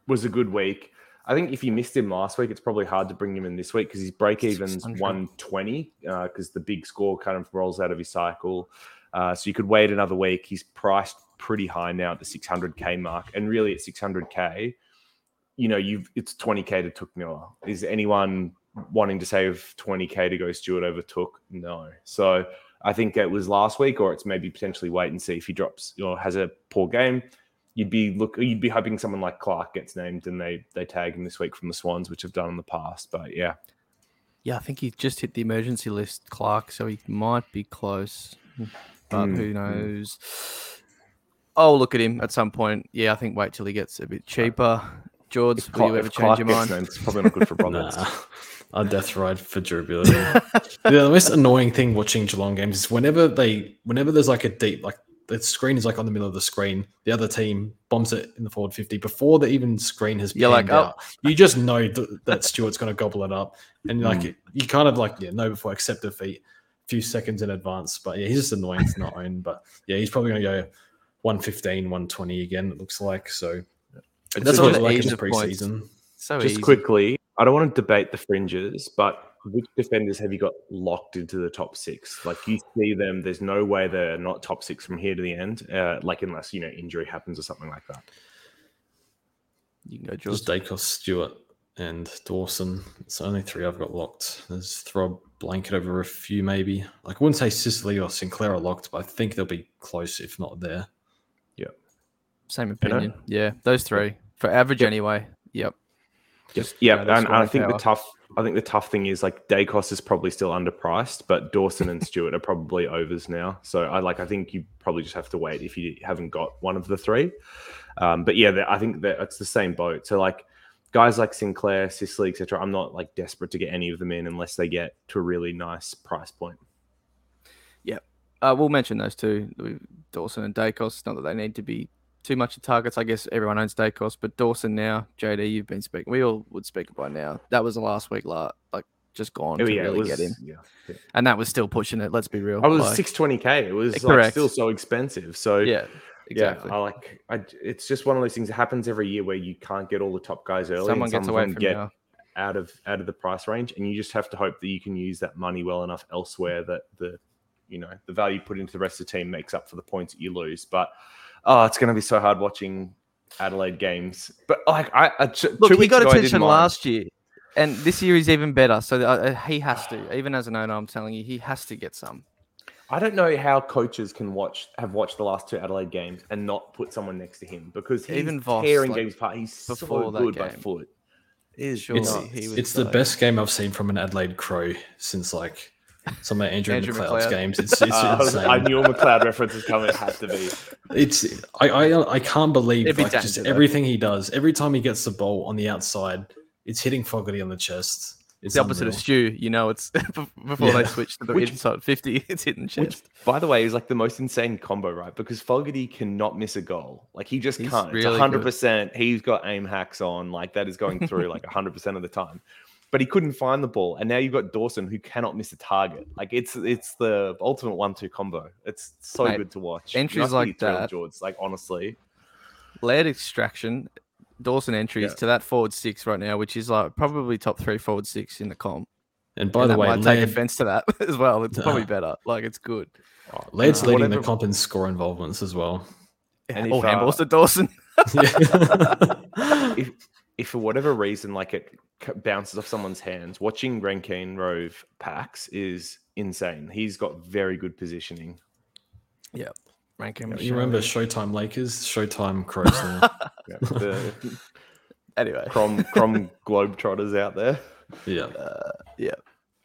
was a good week. I think if you missed him last week, it's probably hard to bring him in this week because his break even's 120 because uh, the big score kind of rolls out of his cycle. Uh, so you could wait another week. He's priced pretty high now at the 600k mark, and really at 600k, you know, you've it's 20k to Touk Miller. Is anyone wanting to save 20k to go Stewart over Touk? No. So I think it was last week, or it's maybe potentially wait and see if he drops or has a poor game. You'd be look, you'd be hoping someone like Clarke gets named and they they tag him this week from the Swans, which have done in the past. But yeah, yeah, I think he just hit the emergency list, Clarke, so he might be close, but mm. who knows? I'll look at him at some point. Yeah, I think wait till he gets a bit cheaper. George, will you ever change Clark your mind? Named, it's probably not good for Broncos. nah. A death ride for durability. Yeah, the most annoying thing watching Geelong games is whenever they, whenever there's like a deep, like the screen is like on the middle of the screen, the other team bombs it in the forward 50 before the even screen has been like, out. Oh. You just know that, that Stewart's going to gobble it up. And like, mm. you kind of like, yeah, know before accept defeat a few seconds in advance. But yeah, he's just annoying to not own. But yeah, he's probably going to go 115, 120 again, it looks like. So that's what like in the preseason. So just easy. quickly, I don't want to debate the fringes, but which defenders have you got locked into the top six? Like you see them, there's no way they're not top six from here to the end. Uh, like unless you know injury happens or something like that. You can go Just Daicos, Stewart, and Dawson. It's only three I've got locked. There's throw a blanket over a few maybe. Like I wouldn't say Sicily or Sinclair are locked, but I think they'll be close if not there. Yeah. Same opinion. Yeah, those three for average yep. anyway. Yep. Just yeah, and, and I think power. the tough. I think the tough thing is like Daicos is probably still underpriced, but Dawson and Stewart are probably overs now. So I like. I think you probably just have to wait if you haven't got one of the three. Um, but yeah, I think that it's the same boat. So like guys like Sinclair, Sicily, etc. I'm not like desperate to get any of them in unless they get to a really nice price point. Yeah, uh, we'll mention those two, Dawson and Daicos. Not that they need to be too much of targets. I guess everyone owns Daicos, but Dawson now, JD, you've been speaking. We all would speak by now. That was the last week, like like just gone oh, to yeah, really was, get in. Yeah, yeah, And that was still pushing it. Let's be real. I was like, 620k. It was like still so expensive. So yeah, exactly. Yeah, I like. I, it's just one of those things that happens every year where you can't get all the top guys early. Someone gets away from get out of out of the price range, and you just have to hope that you can use that money well enough elsewhere that the you know the value put into the rest of the team makes up for the points that you lose. But oh, it's going to be so hard watching Adelaide games. But like, I, I look, he got ago, attention last year, and this year he's even better. So uh, uh, he has to. Even as an owner, I'm telling you, he has to get some. I don't know how coaches can watch have watched the last two Adelaide games and not put someone next to him because he's Even Voss, tearing like, games apart. He's so before that good by game. foot. It is Surely It's, nuts. he was it's the best game I've seen from an Adelaide Crow since like some of Andrew, Andrew McLeod's McLeod. games. It's, it's Uh, insane. I knew a McLeod reference was coming. It had to be. It's I I, I can't believe It'd be like, just everything he does. Every time he gets the ball on the outside, it's hitting Fogarty on the chest. It's It's the opposite of Stew. You know, it's before they switch to the Which- inside 50, it's hitting Which, chest. by the way, is like the most insane combo, right? Because Fogarty cannot miss a goal. Like he just He's can't. really it's good. 100%. He's got aim hacks on. Like that is going through like 100% of the time. But he couldn't find the ball. And now you've got Dawson who cannot miss a target. Like it's it's the ultimate one-two combo. It's so Mate, good to watch. entries You like thrilled, that- George. Like honestly. Lead extraction, Dawson entries Yeah. to that forward six right now, which is like probably top three forward six in the comp. And by And the that way, might take offense to that as well. It's probably Nah. better. Like it's good. Laird's Uh, leading the comp in score involvements as well. And All if, uh, handballs to Dawson. If if for whatever reason like it bounces off someone's hands, watching Rankine Rove packs is insane. He's got very good positioning. Yeah. Rankine you remember Showtime Lakers, Showtime Crows now. Yeah, the Anyway, Crom Crom Globetrotters out there. yeah. uh, yeah.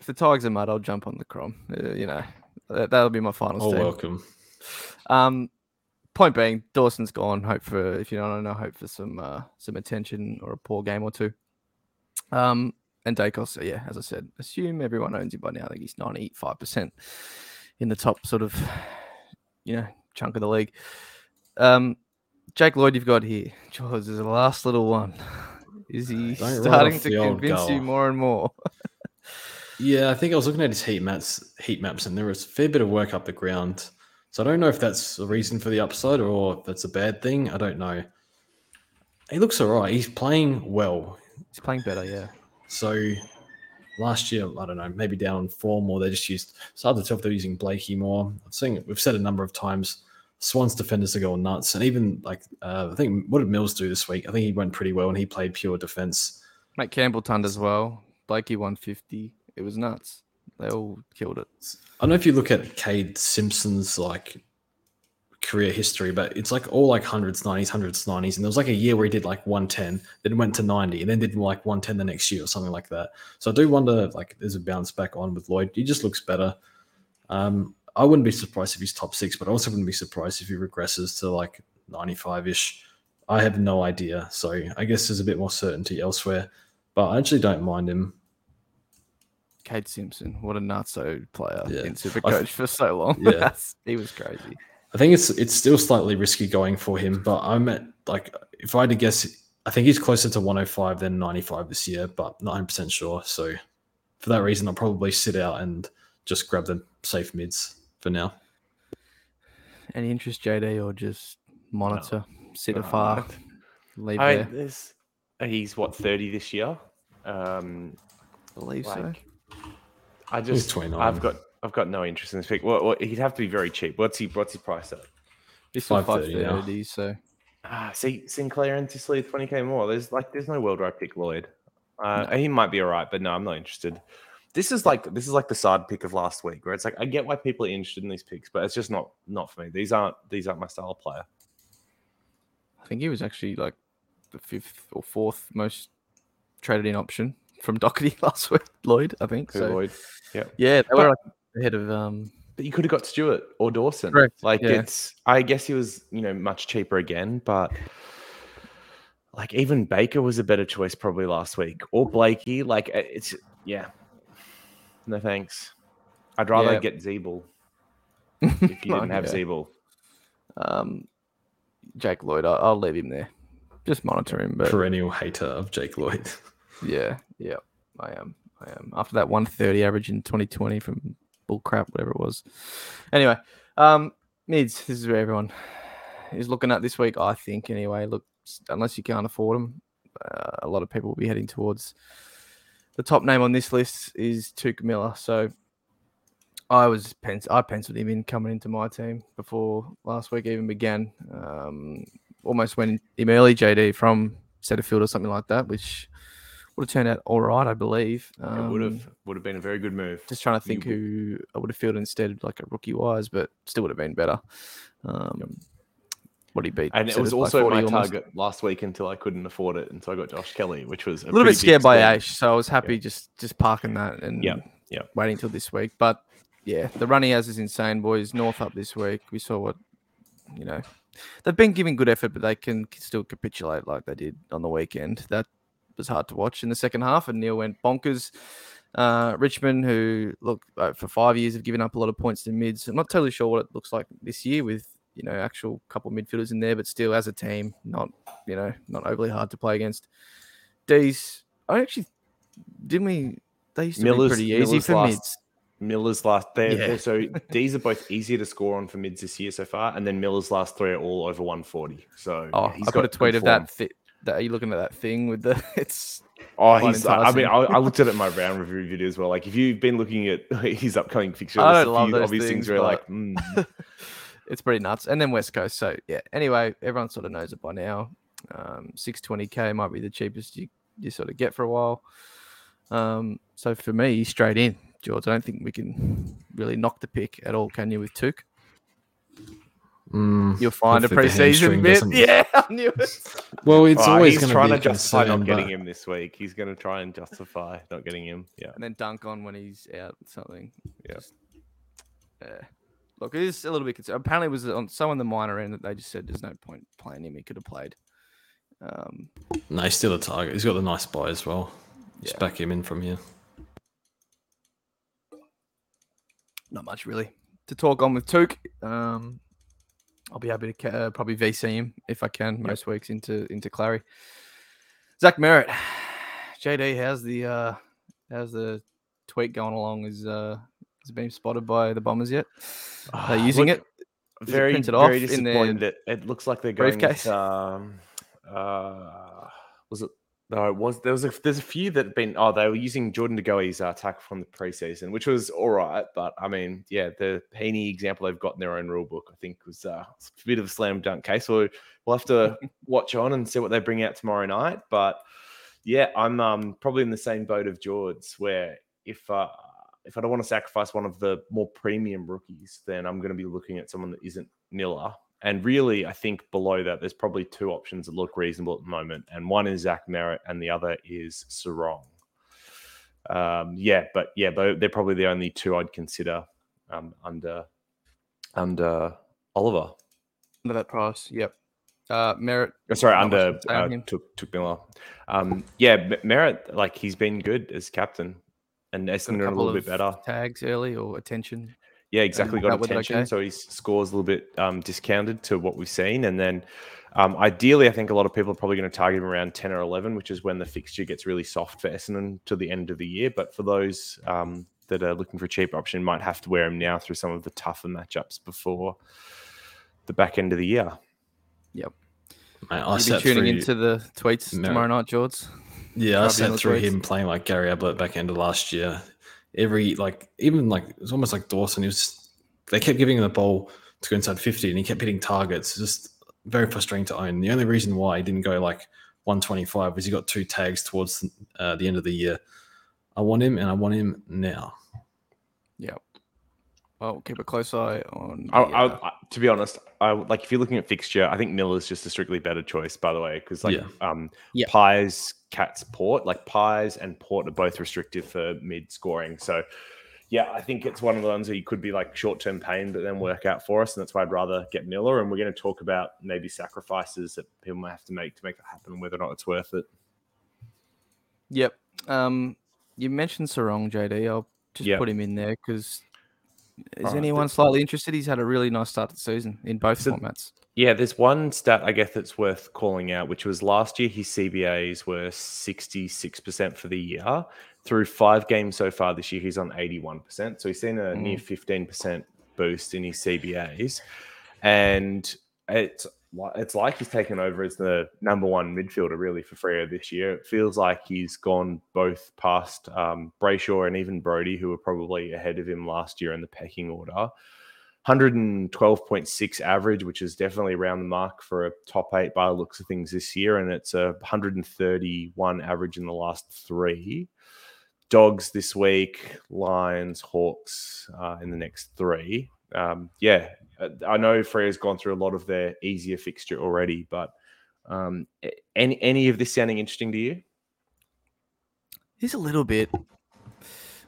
If the Tigers are mud, I'll jump on the Crom. Uh, you know, that, that'll be my final Oh, team. welcome. Um, point being, Dawson's gone. Hope for if you don't know, hope for some uh, some attention or a poor game or two. Um, and Daicos, yeah, as I said, assume everyone owns him by now. I think he's ninety five percent in the top sort of you know chunk of the league. Um, Jake Lloyd, you've got here. George is the last little one. Is he Don't starting to convince you more and more? Yeah, I think I was looking at his heat maps, heat maps, and there was a fair bit of work up the ground. So I don't know if that's a reason for the upside or if that's a bad thing. I don't know. He looks alright. He's playing well. He's playing better, yeah. So last year, I don't know, maybe down on form, or they just used. It's hard to tell if they're using Blakey more. I've seen it, we've said a number of times. Swans defenders are going nuts, and even like uh, I think what did Mills do this week? I think he went pretty well, and he played pure defense. Mate Campbell turned as well. Blakey 150. It was nuts. They all killed it. I don't know if you look at Kade Simpson's like career history, but it's like all like hundreds, nineties, hundreds, nineties, and there was like a year where he did like one ten, then went to ninety, and then did like one ten the next year or something like that. So I do wonder if like there's a bounce back on with Lloyd. He just looks better. Um, I wouldn't be surprised if he's top six, but I also wouldn't be surprised if he regresses to like ninety five ish. I have no idea, so I guess there's a bit more certainty elsewhere. But I actually don't mind him. Kade Simpson, what a nutso player Yeah. in I Supercoach th- for so long. Yeah. He was crazy. I think it's it's still slightly risky going for him, but I'm at like if I had to guess, I think he's closer to 105 than 95 this year, but not 100 percent sure. So for that reason, I'll probably sit out and just grab the safe mids for now. Any interest, JD, or just monitor, sit No, afar, leave I there? mean, there's, he's what 30 this year. Um, Believe so. Like, I He's just 29. I've got I've got no interest in this pick. Well, well, he'd have to be very cheap. What's he what's his price at? He's still 530 now. 530, so Ah, see Sinclair and Sicily 20k more. There's like there's no world where I pick Lloyd. Uh, He might be all right, but no, I'm not interested. This is like this is like the side pick of last week, where it's like I get why people are interested in these picks, but it's just not not for me. These aren't these aren't my style of player. I think he was actually like the fifth or fourth most traded in option from Doherty last week. Lloyd, I think. So Lloyd. yeah, Yeah, they But- were like ahead of um. But you could have got Stewart or Dawson. Correct, Like yeah. it's I guess he was, you know, much cheaper again, but like even Baker was a better choice probably last week. Or Blakey. Like uh, it's yeah. No thanks. I'd rather Yeah. get Ziebell if you didn't have Yeah. Ziebell. Um, Jake Lloyd, I, I'll leave him there. Just monitor him, but Perennial hater of Jake Lloyd. yeah, yeah, I am. I am. After that 130 average in 2020 from bullcrap, whatever it was. Anyway, um, mids. This is where everyone is looking at this week. I think anyway. Look, unless you can't afford them, uh, a lot of people will be heading towards the top name on this list is Touk Miller. So I was pens- I penciled him in coming into my team before last week even began. Um, almost went him early, JD from Setterfield or something like that, which would have turned out all right, I believe. it would Um, have would have been a very good move. Just trying to think would- who I would have fielded instead, like a rookie wise, but still would have been better. Um, What he beat, And it was also 40 my almost. target last week until I couldn't afford it, and so I got Josh Kelly, which was A little bit scared by. Ash, so I was happy just just parking that and Yeah, yeah. waiting till this week. But yeah, the run he has is insane, boys. North up this week. We saw what you know. They've been giving good effort, but they can still capitulate like they did on the weekend. That was hard to watch in the second half, and Neale went bonkers. Uh, Richmond, who look uh, for five years have given up a lot of points to mids. I'm not totally sure what it looks like this year with you know actual couple midfielders in there, but still as a team, not you know not overly hard to play against. D's, I actually didn't we? They used to Miller's- be pretty easy Miller's for last- mids. Miller's last they're, Yeah. they're so these are both easier to score on for mids this year so far, and then Miller's last three are all over 140. So Oh, yeah, he's I put a tweet of that. Thi- that. Are you looking at that thing with the? It's Oh, he's. I I mean, I. I looked at it in my round review video as well. Like, if you've been looking at his upcoming fixture, I don't love few those obvious things, things, where like, mm, it's pretty nuts. And then West Coast. So yeah. Anyway, everyone sort of knows it by now. Um, 620k might be the cheapest you, you sort of get for a while. Um, so for me, straight in, George. I don't think we can really knock the pick at all, can you? With Touk, Mm, you'll find a hopefully the preseason bit. Yeah, I knew it. Well, it's oh, always he's going trying to to be a justify concern, not getting but him this week. He's going to try and justify not getting him. Yeah, and then dunk on when he's out. Something. Yeah. Just- Yeah. Look, it is a little bit concerned. Apparently, it was on so on the minor end that they just said there's no point playing him. He could have played. Um, no, he's still a target. He's got the nice buy as well. Just Yeah. back him in from here. not much really to talk on with Touk. Um, I'll be happy to uh, probably VC him if I can most weeks into into Clarry. Zach Merrett, JD, how's the uh, how's the tweet going along? Is uh, has it been spotted by the Bombers yet? Are they Ah, using look, it? Is it Very, off very disappointed. It, it looks like they're going. briefcase? With, um, uh, was it? No, it was. There was a. There's a few that have been. Oh, they were using Jordan De Goey's uh, tackle from the preseason, which was all right. But I mean, yeah, the Heeney example they've got in their own rule book, I think, was uh, a bit of a slam dunk case. So we'll have to watch on and see what they bring out tomorrow night. But yeah, I'm um, probably in the same boat of George, where if uh, if I don't want to sacrifice one of the more premium rookies, then I'm going to be looking at someone that isn't Miller. And really, I think below that, there's probably two options that look reasonable at the moment. And one is Zach Merrett, and the other is Serong. Um, yeah, but yeah, they're, they're probably the only two I'd consider um, under under Oliver. under that price. Yep. Uh, Merrett. Oh, sorry, under to say on uh, Touk Touk Miller. Um, yeah, Merrett, like he's been good as captain, and Essendon are a little bit better. tags early or attention. Yeah, exactly. Got it attention, okay? so his scores a little bit um, discounted to what we've seen. And then, um, ideally, I think a lot of people are probably going to target him around ten or eleven, which is when the fixture gets really soft for Essendon to the end of the year. But for those um, that are looking for a cheap option, might have to wear him now through some of the tougher matchups before the back end of the year. Mate, I You'll be tuning through, into the tweets Merrett. tomorrow night, George. Yeah, I Tribunal sat through tweets. him playing like Gary Ablett back end of last year. Every like even like it was almost like Dawson. He was they kept giving him the ball to go inside 50 and he kept hitting targets. Just very frustrating to own. The only reason why he didn't go like 125 was he got two tags towards uh, the end of the year. I want him and I want him now. Yep. I'll keep a close eye on. I, the, I, uh, I, to be honest, I like if you're looking at fixture, I think Miller's just a strictly better choice. By the way, because like Yeah. um, Yeah. Pies, Cats, Port, like Pies and Port are both restrictive for mid scoring. So yeah, I think it's one of the ones that you could be like short term pain, but then work out for us, and that's why I'd rather get Miller. And we're going to talk about maybe sacrifices that people might have to make to make that happen, and whether or not it's worth it. Yep. Um, you mentioned Serong, JD. I'll just Yep. put him in there because is anyone slightly interested? He's had a really nice start to the season in both So- formats. Yeah, there's one stat I guess that's worth calling out, which was last year his CBAs were 66% for the year. Through five games so far this year, he's on 81%. So he's seen a hmm. near 15% boost in his CBAs. And it's it's like he's taken over as the number one midfielder really for Freo this year. It feels like he's gone both past um, Brayshaw and even Brodie, who were probably ahead of him last year in the pecking order. 112.6 average, which is definitely around the mark for a top eight by looks of things this year. And it's a 131 average in the last three. Dogs this week, Lions, Hawks uh, in the next three. Um, yeah, uh, I know Freo's gone through a lot of their easier fixture already, but um, any any of this sounding interesting to you? He's a little bit.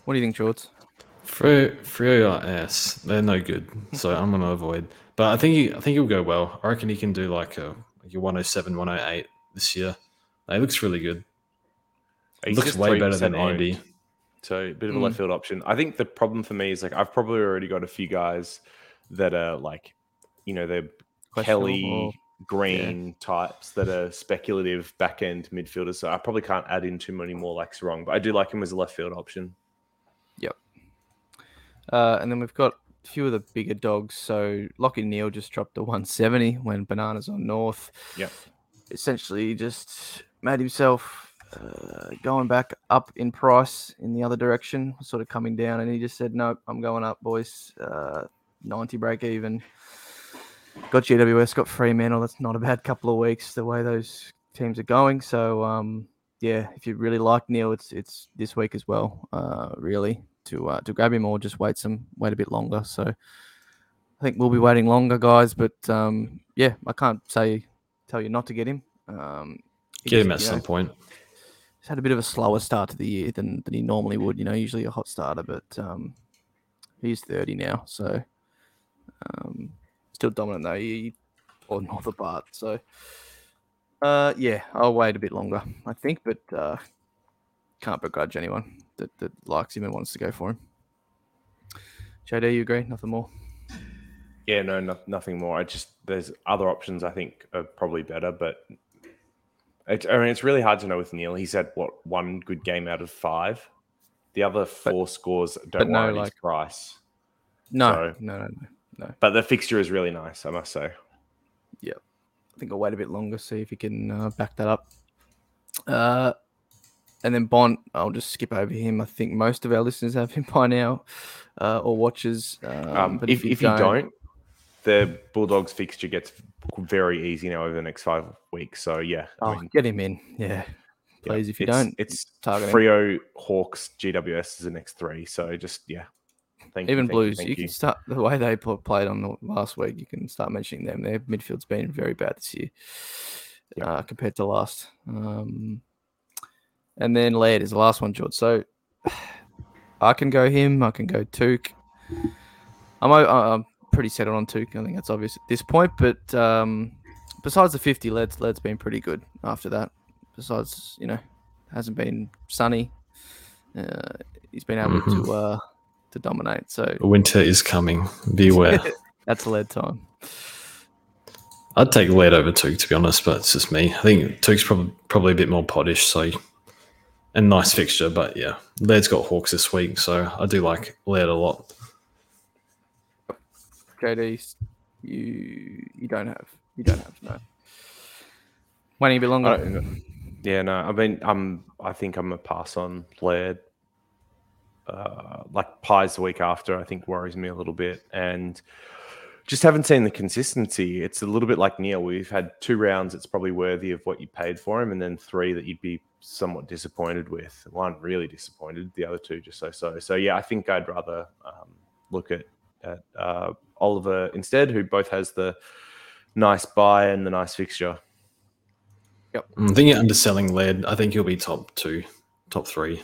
What do you think, Shorts? Freo, Freo are ass. They're no good, so I'm gonna avoid. But I think he, I think he'll go well. I reckon he can do like a like a 107, 108 this year. He looks really good. He looks way better than Andy. So a bit of a left mm. field option. I think the problem for me is like I've probably already got a few guys that are like, you know, they're Kelly Green yeah. types that are speculative back end midfielders. So I probably can't add in too many more like wrong, but I do like him as a left field option. Yep. Uh, and then we've got a few of the bigger dogs. So Lachie Neale just dropped the 170 when Bananas on North. Yep. Essentially just made himself uh, going back up in price in the other direction, sort of coming down, and he just said, "Nope, I'm going up, boys. Uh, 90 break even. Got GWS, got Fremantle. That's not a bad couple of weeks the way those teams are going. So, um, yeah, if you really like Neale, it's it's this week as well. Uh, really to uh, to grab him or just wait some wait a bit longer. So, I think we'll be waiting longer, guys. But um, yeah, I can't say tell you not to get him. Um, get him at some know, point he's had a bit of a slower start to the year than, than he normally would. You know, usually a hot starter, but um, he's 30 now, so um, still dominant though. He or not the part. So uh, yeah, I'll wait a bit longer, I think, but uh, can't begrudge anyone that, that likes him and wants to go for him. JD, you agree? Nothing more. Yeah, no, no, nothing more. I just there's other options I think are probably better, but it, I mean, it's really hard to know with Neale. He's had what one good game out of five. The other four but, scores don't no, like, his price. No, so, no, no, no, no. But the fixture is really nice, I must say. Yeah, I think I'll wait a bit longer, see if he can uh, back that up. Uh, and then Bont, I'll just skip over him. I think most of our listeners have him by now, uh, or watchers. Um, um, but if, if, if you, don't, don't, the Bulldogs fixture gets very easy now over the next five weeks. So yeah, oh, I mean, get him in. Yeah, please. Yeah, if you it's, don't, it's targeting. Freo, Hawks, GWS is the next three. So just yeah. Thank Even you, Blues, you, you, can start the way they played on the last week. You can start mentioning them. Their midfield's been very bad this year uh, compared to last. Um, and then Laird is the last one, George. So I can go him. I can go Touk. I'm, I'm pretty settled on Touk. I think that's obvious at this point. But um, besides the 50, Laird's, Laird's been pretty good after that. Besides, you know, hasn't been sunny. Uh, he's been able mm-hmm. to uh, to dominate. So winter is coming. Beware. that's lead time. I'd take Laird over Touk to be honest, but it's just me. I think Touk's probably probably a bit more poddish, so and nice fixture. But yeah, Laird's got Hawks this week, so I do like Laird a lot. JD, you you don't have you don't have no. Waiting a bit longer. Yeah, no. I mean, I'm. I think I'm a pass on Laird. Uh, like Pies the week after, I think worries me a little bit, and just haven't seen the consistency. It's a little bit like Neale. We've had two rounds that's probably worthy of what you paid for him, and then three that you'd be somewhat disappointed with. One really disappointed, the other two just so so. So yeah, I think I'd rather um, look at at uh, Oliver instead, who both has the nice buy and the nice fixture. Yep. I think you're underselling Laird. I think he'll be top two, top three.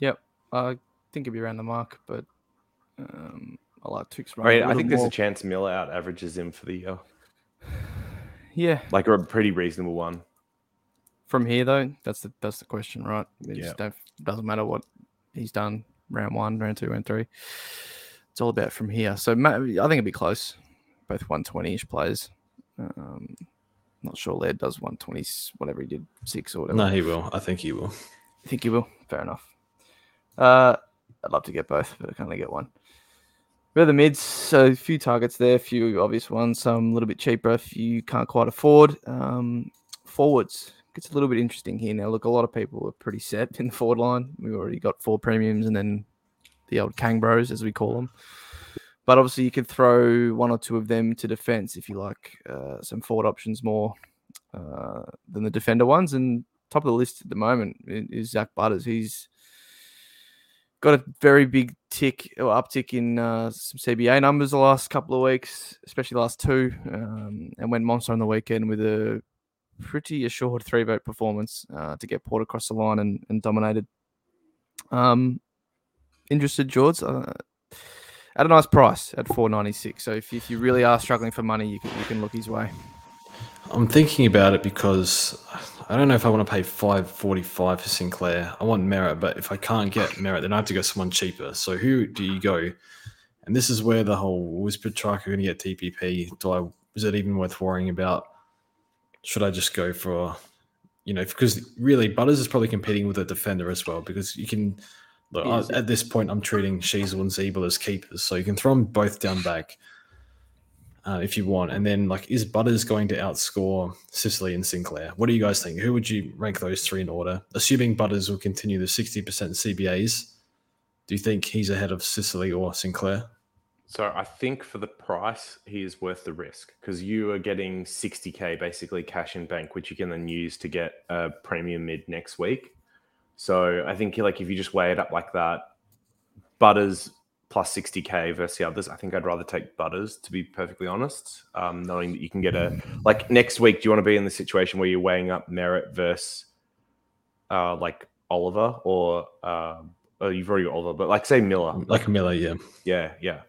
Yep. I think he'll be around the mark, but um, I like Touk's run. I, mean, I think more. there's a chance Miller out averages him for the year. Yeah. Like a pretty reasonable one. From here though, that's the that's the question, right? It yeah. doesn't matter what he's done round one, round two, round three it's all about from here. So I think it'd be close. Both 120 ish players. Um, not sure Laird does 120, whatever he did, six or whatever. No, he will. I think he will. I think he will. Fair enough. Uh, I'd love to get both, but I can only get one. We're the mids, so a few targets there, a few obvious ones, some a little bit cheaper if you can't quite afford. Um, forwards gets a little bit interesting here now. Look, a lot of people are pretty set in the forward line. We've already got four premiums and then the old Kang Bros, as we call them. but obviously you could throw one or two of them to defense if you like uh, some forward options more uh, than the defender ones. And top of the list at the moment is Zach Butters. He's got a very big tick or uptick in uh, some CBA numbers the last couple of weeks, especially the last two, um, and went monster on the weekend with a pretty assured three vote performance uh, to get Port across the line and, and dominated. Um, interested, George? Uh, at a nice price at four ninety six. So if, if you really are struggling for money, you can you can look his way. I'm thinking about it because I don't know if I want to pay five forty five for Sinclair. I want Merrett, but if I can't get Merrett, then I have to go someone cheaper. So who do you go? And this is where the whole truck are going to get DPP. Do I? Is it even worth worrying about? Should I just go for, you know, because really Butters is probably competing with a defender as well because you can. Look, I, at this point, I'm treating Sheezel and Ziebell as keepers, so you can throw them both down back uh, if you want. And then, like, is Butters going to outscore Sicily and Sinclair? What do you guys think? Who would you rank those three in order? Assuming Butters will continue the 60% CBAs, do you think he's ahead of Sicily or Sinclair? So I think for the price, he is worth the risk because you are getting 60k basically cash in bank, which you can then use to get a premium mid next week. So I think like if you just weigh it up like that, Butters plus 60k versus the others. I think I'd rather take Butters to be perfectly honest, um, knowing that you can get a like next week. Do you want to be in the situation where you're weighing up Merrett versus uh, like Oliver or uh, oh, you've already got Oliver, but like say Miller, like, like Miller, yeah, yeah, yeah.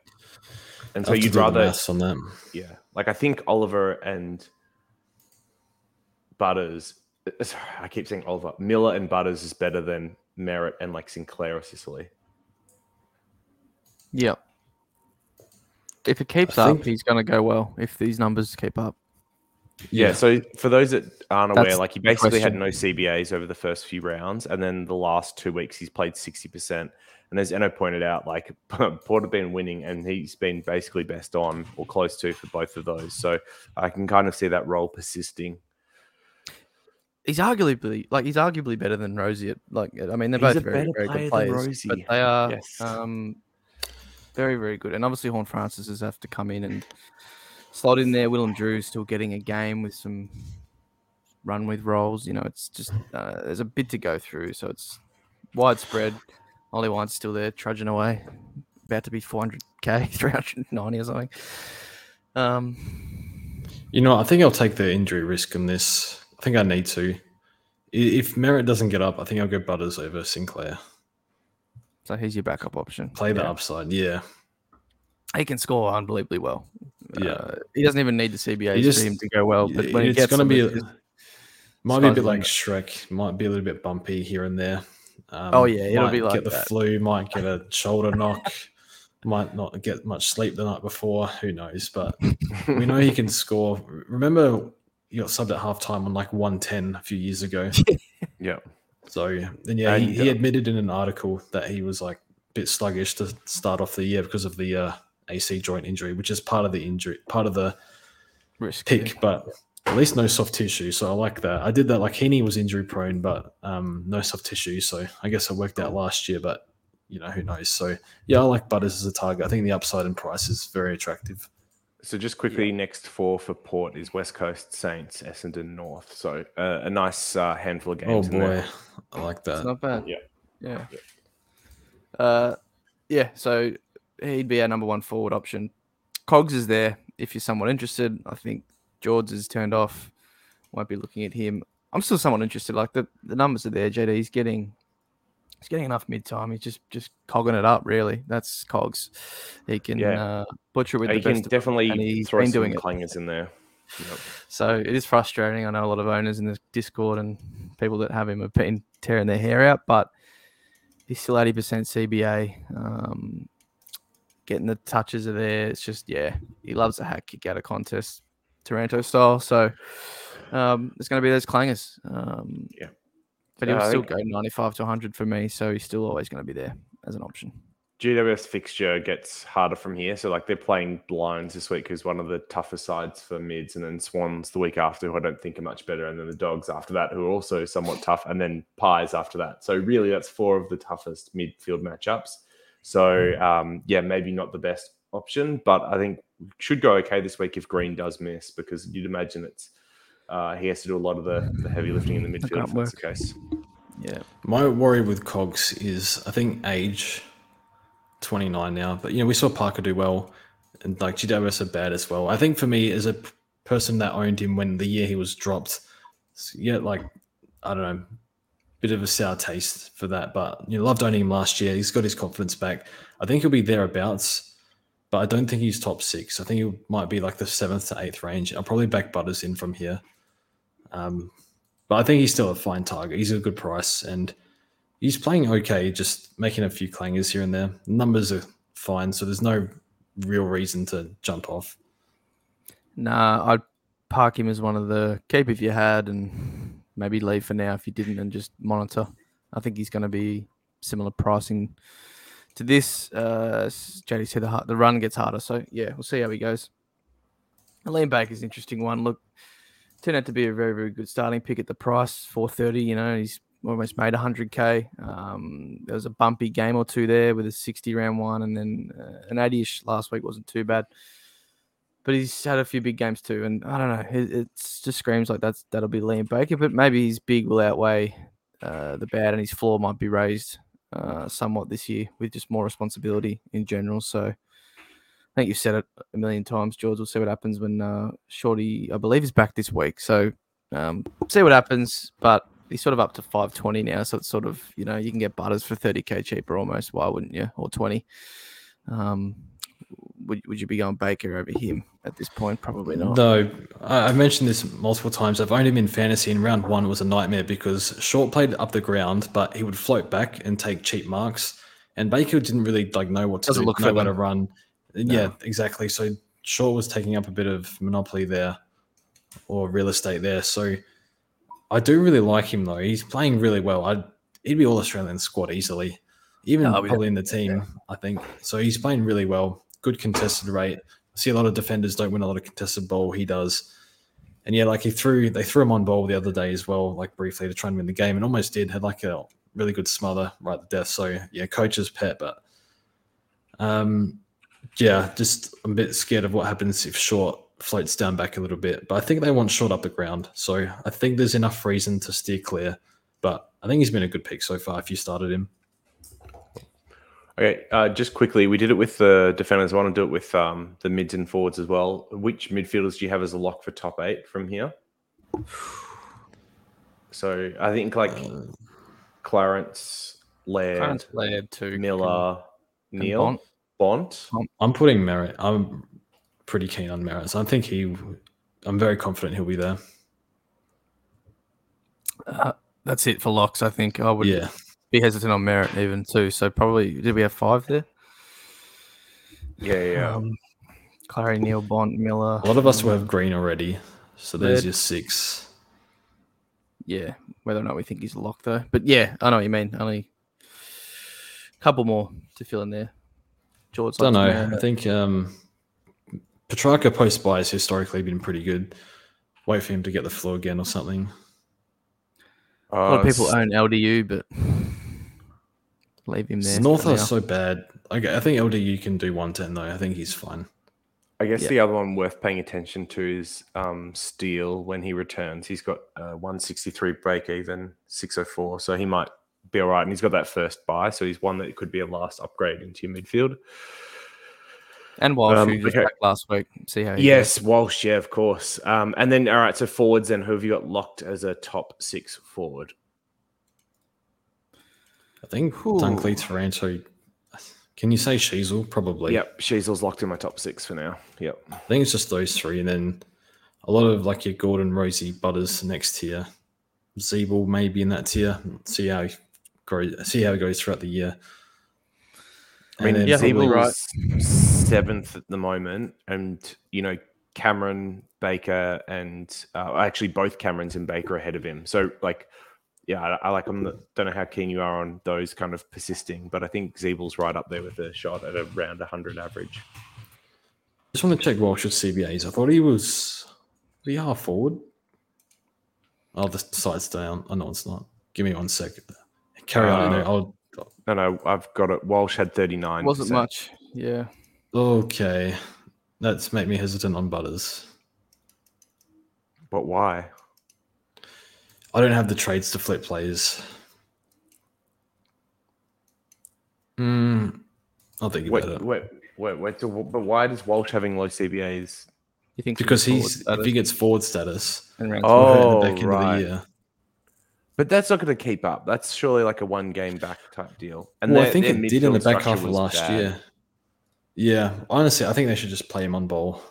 And so you'd rather on them, yeah. Like I think Oliver and Butters. I keep saying Oliver Miller and Butters is better than Merrett and like Sinclair or Sicily. Yep. If it keeps I up, think- he's going to go well. If these numbers keep up, Yeah. So for those that aren't aware, That's like he basically had no CBAs over the first few rounds, and then the last two weeks he's played sixty percent. And as Eno pointed out, like Port have been winning, and he's been basically best on or close to for both of those. So I can kind of see that role persisting. He's arguably like he's arguably better than Rozee. At, like I mean, they're He's both a very better very player good than players, but they are Yes. um, very very good. And obviously, Horne-Francis has have to come in and slot in there. Willem Drew's still getting a game with some run with roles. You know, it's just uh, there's a bit to go through, so it's widespread. Ollie Wines still there, trudging away, about to be 400k, 390 or something. Um, You know, I think I'll take the injury risk on this. I think I need to. If Merrett doesn't get up, I think I'll go Butters over Sinclair. so he's your backup option. Play the Yeah. upside. Yeah. he can score unbelievably well. Yeah. Uh, he doesn't even need the CBAs He just- for him to go well. But when he it's gets going to be, it's a, just- might be a bit like limit. Shrek. Might be a little bit bumpy here and there. Um, Oh, yeah, it'll might be like get the that. flu. Might get a shoulder knock. might not get much sleep the night before. Who knows? But we know he can score. Remember, he got subbed at halftime on like 110 a few years ago. Yeah. So and yeah, And, he, he uh, admitted in an article that he was like a bit sluggish to start off the year because of the uh, AC joint injury, which is part of the injury, part of the risk. pick, but at least no soft tissue. So I like that. I did that. Like Heeney was injury prone, but um, no soft tissue. So I guess it worked out last year, but you know who knows. So yeah, I like Butters as a target. I think the upside in price is very attractive. So just quickly, next four for Port is West Coast Saints, Essendon North. So uh, a nice uh, handful of Oh games. in there. boy, I like It's that. not bad. Yeah. Yeah. Uh, yeah. So he'd be our number one forward option. Cogs is there if you're somewhat interested. I think George is turned off. Won't be looking at him. I'm still somewhat interested. Like the, the numbers are there. JD's getting he's getting enough mid time. He's just just cogging it up. Really, that's Cogs. He can Yeah. uh, butcher with the can best. of them, definitely and he's throw been some doing clangers in there. Yep. So it is frustrating. I know a lot of owners in the Discord and people that have him have been tearing their hair out, but he's still 80% CBA. Um, getting the touches are there. It's just, yeah, he loves a hack kick out of contest, Taranto style. So um, there's going to be those clangers. Um, Yeah. But he'll I still go 95 to 100 for me. So he's still always going to be there as an option. GWS fixture gets harder from here. So like they're playing Lions this week, who's one of the toughest sides for mids, and then Swans the week after, who I don't think are much better, and then the Dogs after that, who are also somewhat tough, and then Pies after that. So really, that's four of the toughest midfield matchups. So um, yeah, maybe not the best option, but I think should go okay this week if Green does miss because you'd imagine it's uh, he has to do a lot of the, the heavy lifting in the midfield can't if that's the case. Yeah. My worry with Cogs is I think age 29 now, but you know, we saw Parker do well and like GWS are bad as well. I think for me, as a person that owned him when the year he was dropped, yeah, like I don't know, bit of a sour taste for that. But you know, loved owning him last year. He's got his confidence back. I think he'll be thereabouts, but I don't think he's top six. I think he might be like the seventh to eighth range. I'll probably back Butters in from here. Um, but I think he's still a fine target. He's a good price and he's playing okay, just making a few clangers here and there. Numbers are fine, so there's no real reason to jump off. Nah, I'd park him as one of the keep if you had, and maybe leave for now if you didn't, and just monitor. I think he's going to be similar pricing to this. Uh, JD said the, the run gets harder, so yeah, we'll see how he goes. Liam Baker's an interesting one. Look, turned out to be a very, very good starting pick at the price, four thirty. You know, he's almost made hundred k. Um, there was a bumpy game or two there with a sixty round one, and then uh, an eighty-ish last week wasn't too bad but he's had a few big games too, and I don't know. It just screams like that's that'll be Liam Baker, but maybe his big will outweigh uh, the bad, and his floor might be raised uh, somewhat this year with just more responsibility in general. So I think you've said it a million times, George. We'll see what happens when uh, Shorty, I believe, is back this week. So um, see what happens, but. He's sort of up to 520 now, so it's sort of you know you can get butters for 30k cheaper almost. Why wouldn't you? Or 20. Um, would, would you be going Baker over him at this point? Probably not. No, I've mentioned this multiple times. I've owned him in fantasy, and round one was a nightmare because Short played up the ground, but he would float back and take cheap marks. And Baker didn't really like know what to Doesn't do, look know for where to them. Run. Yeah, exactly. So Short was taking up a bit of monopoly there, or real estate there. So I do really like him though. He's playing really well. I he'd be all Australian squad easily, even Oh, yeah. probably in the team. I think so. He's playing really well. Good contested rate. I see a lot of defenders don't win a lot of contested ball. He does. And yeah, like he threw, they threw him on ball the other day as well, like briefly to try and win the game, and almost did. Had like a really good smother right at death. So yeah, coach's pet, but um, yeah, just I'm a bit scared of what happens if Short floats down back a little bit. But I think they want Short up the ground, so I think there's enough reason to steer clear. But I think he's been a good pick so far. If you started him, Okay, uh, just quickly, we did it with the defenders. I want to do it with um, the mids and forwards as well. Which midfielders do you have as a lock for top eight from here? So I think like Clarence, Laird, Clarence Laird too. Miller, and Neale, Bont. Bont. I'm putting Merrett. I'm pretty keen on Merrett. So I think he. I'm very confident he'll be there. Uh, that's it for locks. I think I would Yeah, be hesitant on Merrett even too. So probably did we have five there? Yeah, yeah. Um, Clarry, Neale, Bont, Miller. a lot of us will have green already, so there's your six. Yeah, whether or not we think he's a lock though. But yeah, I know what you mean. Only a couple more to fill in there. George, don't know. Merrett. I think um, Petracca post buy has historically been pretty good. Wait for him to get the floor again or something. a lot of Uh, people own LDU, but leave him there. North for are so bad. Okay, I think LDU can do 110 though. I think he's fine. I guess Yeah. the other one worth paying attention to is um, Steele when he returns. He's got uh, 163 break even, 604. So he might be all right. And he's got that first buy. So he's one that could be a last upgrade into your midfield. and Walsh, um, who okay. back last week. See how he goes. Yes, Walsh, yeah, of course. Um, and then, all right, so forwards, then who have you got locked as a top six forward? I think Dunkley, Taranto. Can you say Sheezel? Probably. Yep, Sheezel's locked in my top six for now. Yep. I think it's just those three, and then a lot of like your Gordon, Rozee, Butters next tier. Ziebell maybe in that tier. See how he grows. See how it goes throughout the year. I mean, yeah, Ziebell- Ziebell's seventh at the moment, and you know Cameron Baker and uh, actually both Camerons and Baker ahead of him. So like, yeah, I, I like. I'm not, don't know how keen you are on those kind of persisting, but I think Ziebell's right up there with a shot at around 100 average. just want to check Walsh's CBAs. I thought he was. Was he half forward? Oh, the side's down. Oh know it's not. Give me one second. Carry on. Uh, I'll, No, no, I've got it. Walsh had 39. wasn't much. Yeah, Okay, that's make me hesitant on Butters. But why? I don't have the trades to flip players. Hmm. I'll think Wait, about it. wait, wait, wait. So, but why does Walsh having low CBAs? You think Because forward he's if status he gets forward status, in round we're Oh, the back end of right. the year. But that's not going to keep up. That's surely like a one game back type deal. And well, I think it did in the back half of last bad. year. Yeah, honestly, I think they should just play him on ball.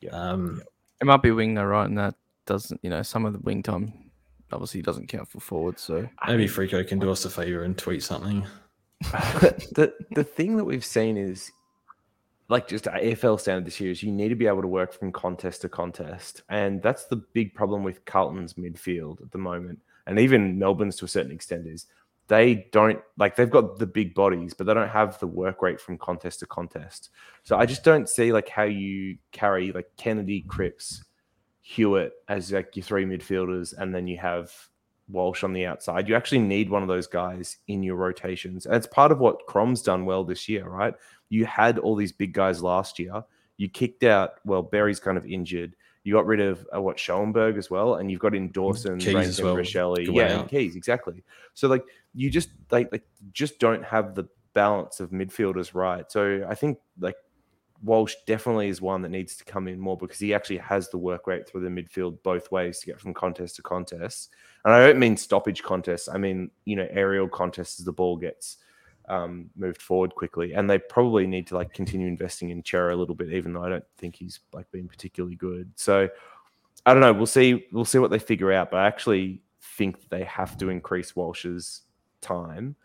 Yeah. Um, It might be wing though, right? And that doesn't, you know, some of the wing time obviously doesn't count for forward. So maybe Frico can do us a favor and tweet something. the the thing that we've seen is like just AFL standard this year is you need to be able to work from contest to contest, and that's the big problem with Carlton's midfield at the moment, and even Melbourne's to a certain extent is they don't like they've got the big bodies, but they don't have the work rate from contest to contest. So I just don't see like how you carry like Kennedy, Cripps, Hewett as like your three midfielders, and then you have Walsh on the outside. You actually need one of those guys in your rotations. And it's part of what Crom's done well this year, right? You had all these big guys last year. You kicked out, well, Barry's kind of injured. You got rid of uh, what Schoenberg as well, and you've got in Dawson, Keays as Rankine, well, Rachele, yeah, and. Keays exactly. So like you just like, like just don't have the balance of midfielders right. So I think like Walsh definitely is one that needs to come in more because he actually has the work rate through the midfield both ways to get from contest to contest. And I don't mean stoppage contests. I mean, you know, aerial contests as the ball gets um, moved forward quickly. And they probably need to like continue investing in Cerra a little bit, even though I don't think he's like been particularly good. So I don't know. We'll see. We'll see what they figure out. But I actually think they have to increase Walsh's time.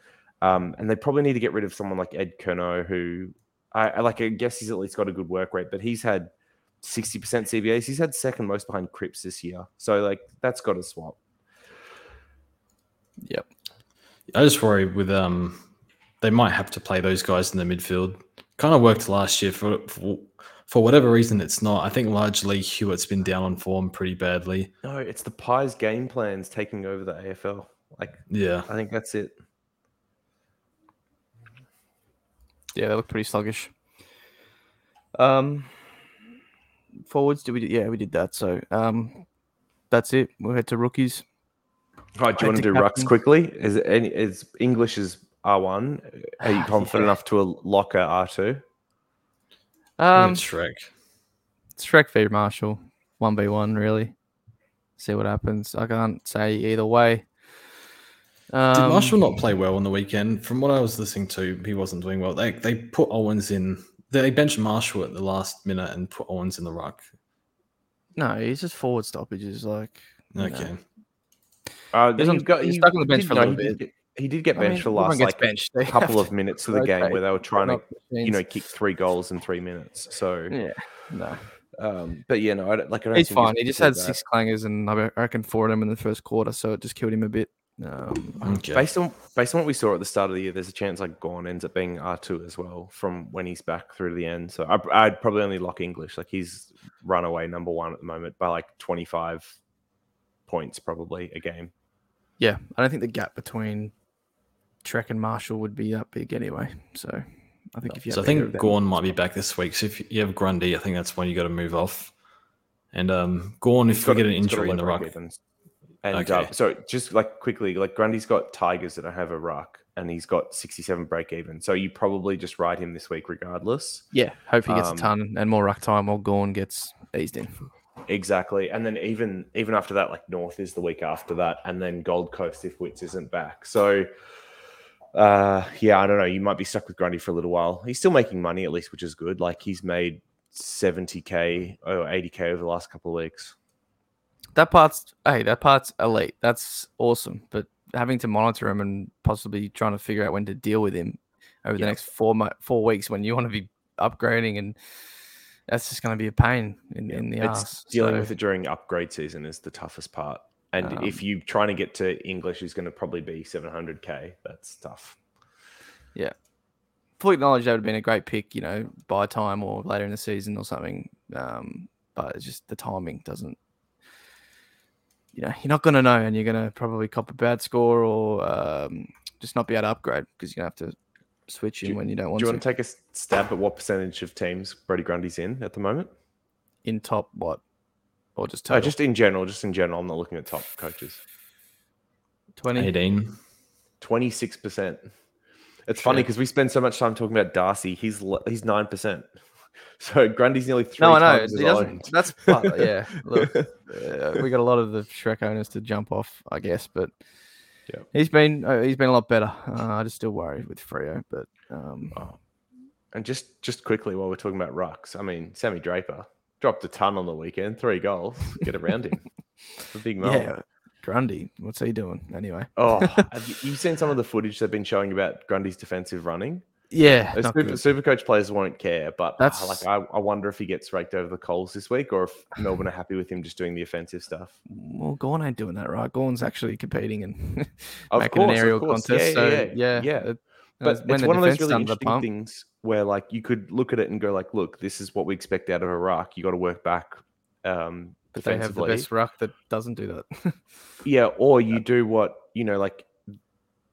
Um, and they probably need to get rid of someone like Ed Curnow, who I, I like. I guess he's at least got a good work rate, but he's had 60% CBAs. He's had second most behind Cripps this year. So like that's got to swap. yep. I just worry with um, they might have to play those guys in the midfield. Kind of worked last year for for, for whatever reason. It's not. I think largely Hewett's been down on form pretty badly. No, it's the Pies game plans taking over the AFL. Like Yeah, I think that's it. Yeah, they look pretty sluggish. Um, forwards, did we? do- Yeah, we did that. So, um, that's it. We'll head to rookies. Right, do you I want to think do rucks quickly? Is it any is English is R one? Are you confident Yeah. enough to lock at R two? um, Shrek. Shrek v Marshall, one v one, really. See what happens. I can't say either way. Um, Did Marshall not play well on the weekend? From what I was listening to, he wasn't doing well. They they put Owens in. They benched Marshall at the last minute and put Owens in the ruck. No, he's just forward stoppages. Like, you know. Okay. Uh, He's on- he's stuck on the bench for a little bit. Did, get- he did get I mean, benched for everyone last like benched. They couple of minutes of the game where they were trying to you know kick three goals in three minutes. So, Yeah, no, um, but yeah, no, I don't, like I don't. he's think fine. He just had particularly six clangers, and I reckon four of them in the first quarter, so it just killed him a bit. Um, Okay. Based on based on what we saw at the start of the year, there's a chance like Gawn ends up being R two as well from when he's back through to the end. So I, I'd probably only lock English. Like he's runaway number one at the moment by like 25 points probably a game. yeah, I don't think the gap between Trek and Marshall would be that big anyway. So I think if you So I have either think Gawn might be back this week. So if you have Grundy, I think that's when you got to move off. And um, Gawn, if He's we get an he's got a injury in the ruck, break-evens. And Okay. uh, so just like quickly, like Grundy's got Tigers that don't have a ruck, and he's got 67 break even. So you probably just ride him this week regardless. yeah, hope he gets um, a ton and more ruck time, while Gawn gets eased in. Exactly. And then even even after that, like North is the week after that, and then Gold Coast if Witts isn't back. So uh yeah, I don't know. You might be stuck with Grundy for a little while. He's still making money at least, which is good. Like he's made 70k or 80k over the last couple of weeks. That part's hey, that part's elite. That's awesome. But having to monitor him and possibly trying to figure out when to deal with him over the next four mo- four weeks when you want to be upgrading and that's just going to be a pain in, in the it's ass. dealing So, with it during upgrade season is the toughest part. And Um, if you're trying to get to English is going to probably be 700k, that's tough. Yeah. Fully acknowledge that would have been a great pick, you know, by time or later in the season or something. Um, but it's just the timing doesn't. You know, you're not going to know, and you're going to probably cop a bad score or um, just not be able to upgrade because you're going to have to switching Do you- when you don't want to. Do you want to take a stab at what percentage of teams Brody Grundy's in at the moment? in top what? Or just Oh, total? just in general, just in general. I'm not looking at top coaches. 20? 18. 26%. It's funny because we spend so much time talking about Darcy. He's he's 9%. So Grundy's nearly three No, I know. He doesn't, that's part, yeah. Look, uh, we got a lot of the Shrek owners to jump off, I guess, but Yeah. he's been uh, he's been a lot better. Uh, I just still worry with Freo, but um, Oh. And just just quickly while we're talking about rucks, I mean, Sammy Draper dropped a ton on the weekend, three goals. Get around him. It's a big moment. yeah, Grundy, what's he doing anyway? Oh, have you, you've seen some of the footage they've been showing about Grundy's defensive running? Yeah, super, super coach players won't care, but That's... That's- like I, I wonder if he gets raked over the coals this week, or if Melbourne are happy with him just doing the offensive stuff. well, Gawn ain't doing that, right? Gawn's actually competing and making an course, of aerial contest. Yeah, so yeah, yeah, yeah. But it's one of those really interesting things where like you could look at it and go like, look, this is what we expect out of Iraq. You got to work back um, But they have the best ruck that doesn't do that. Yeah, or you do what you know, like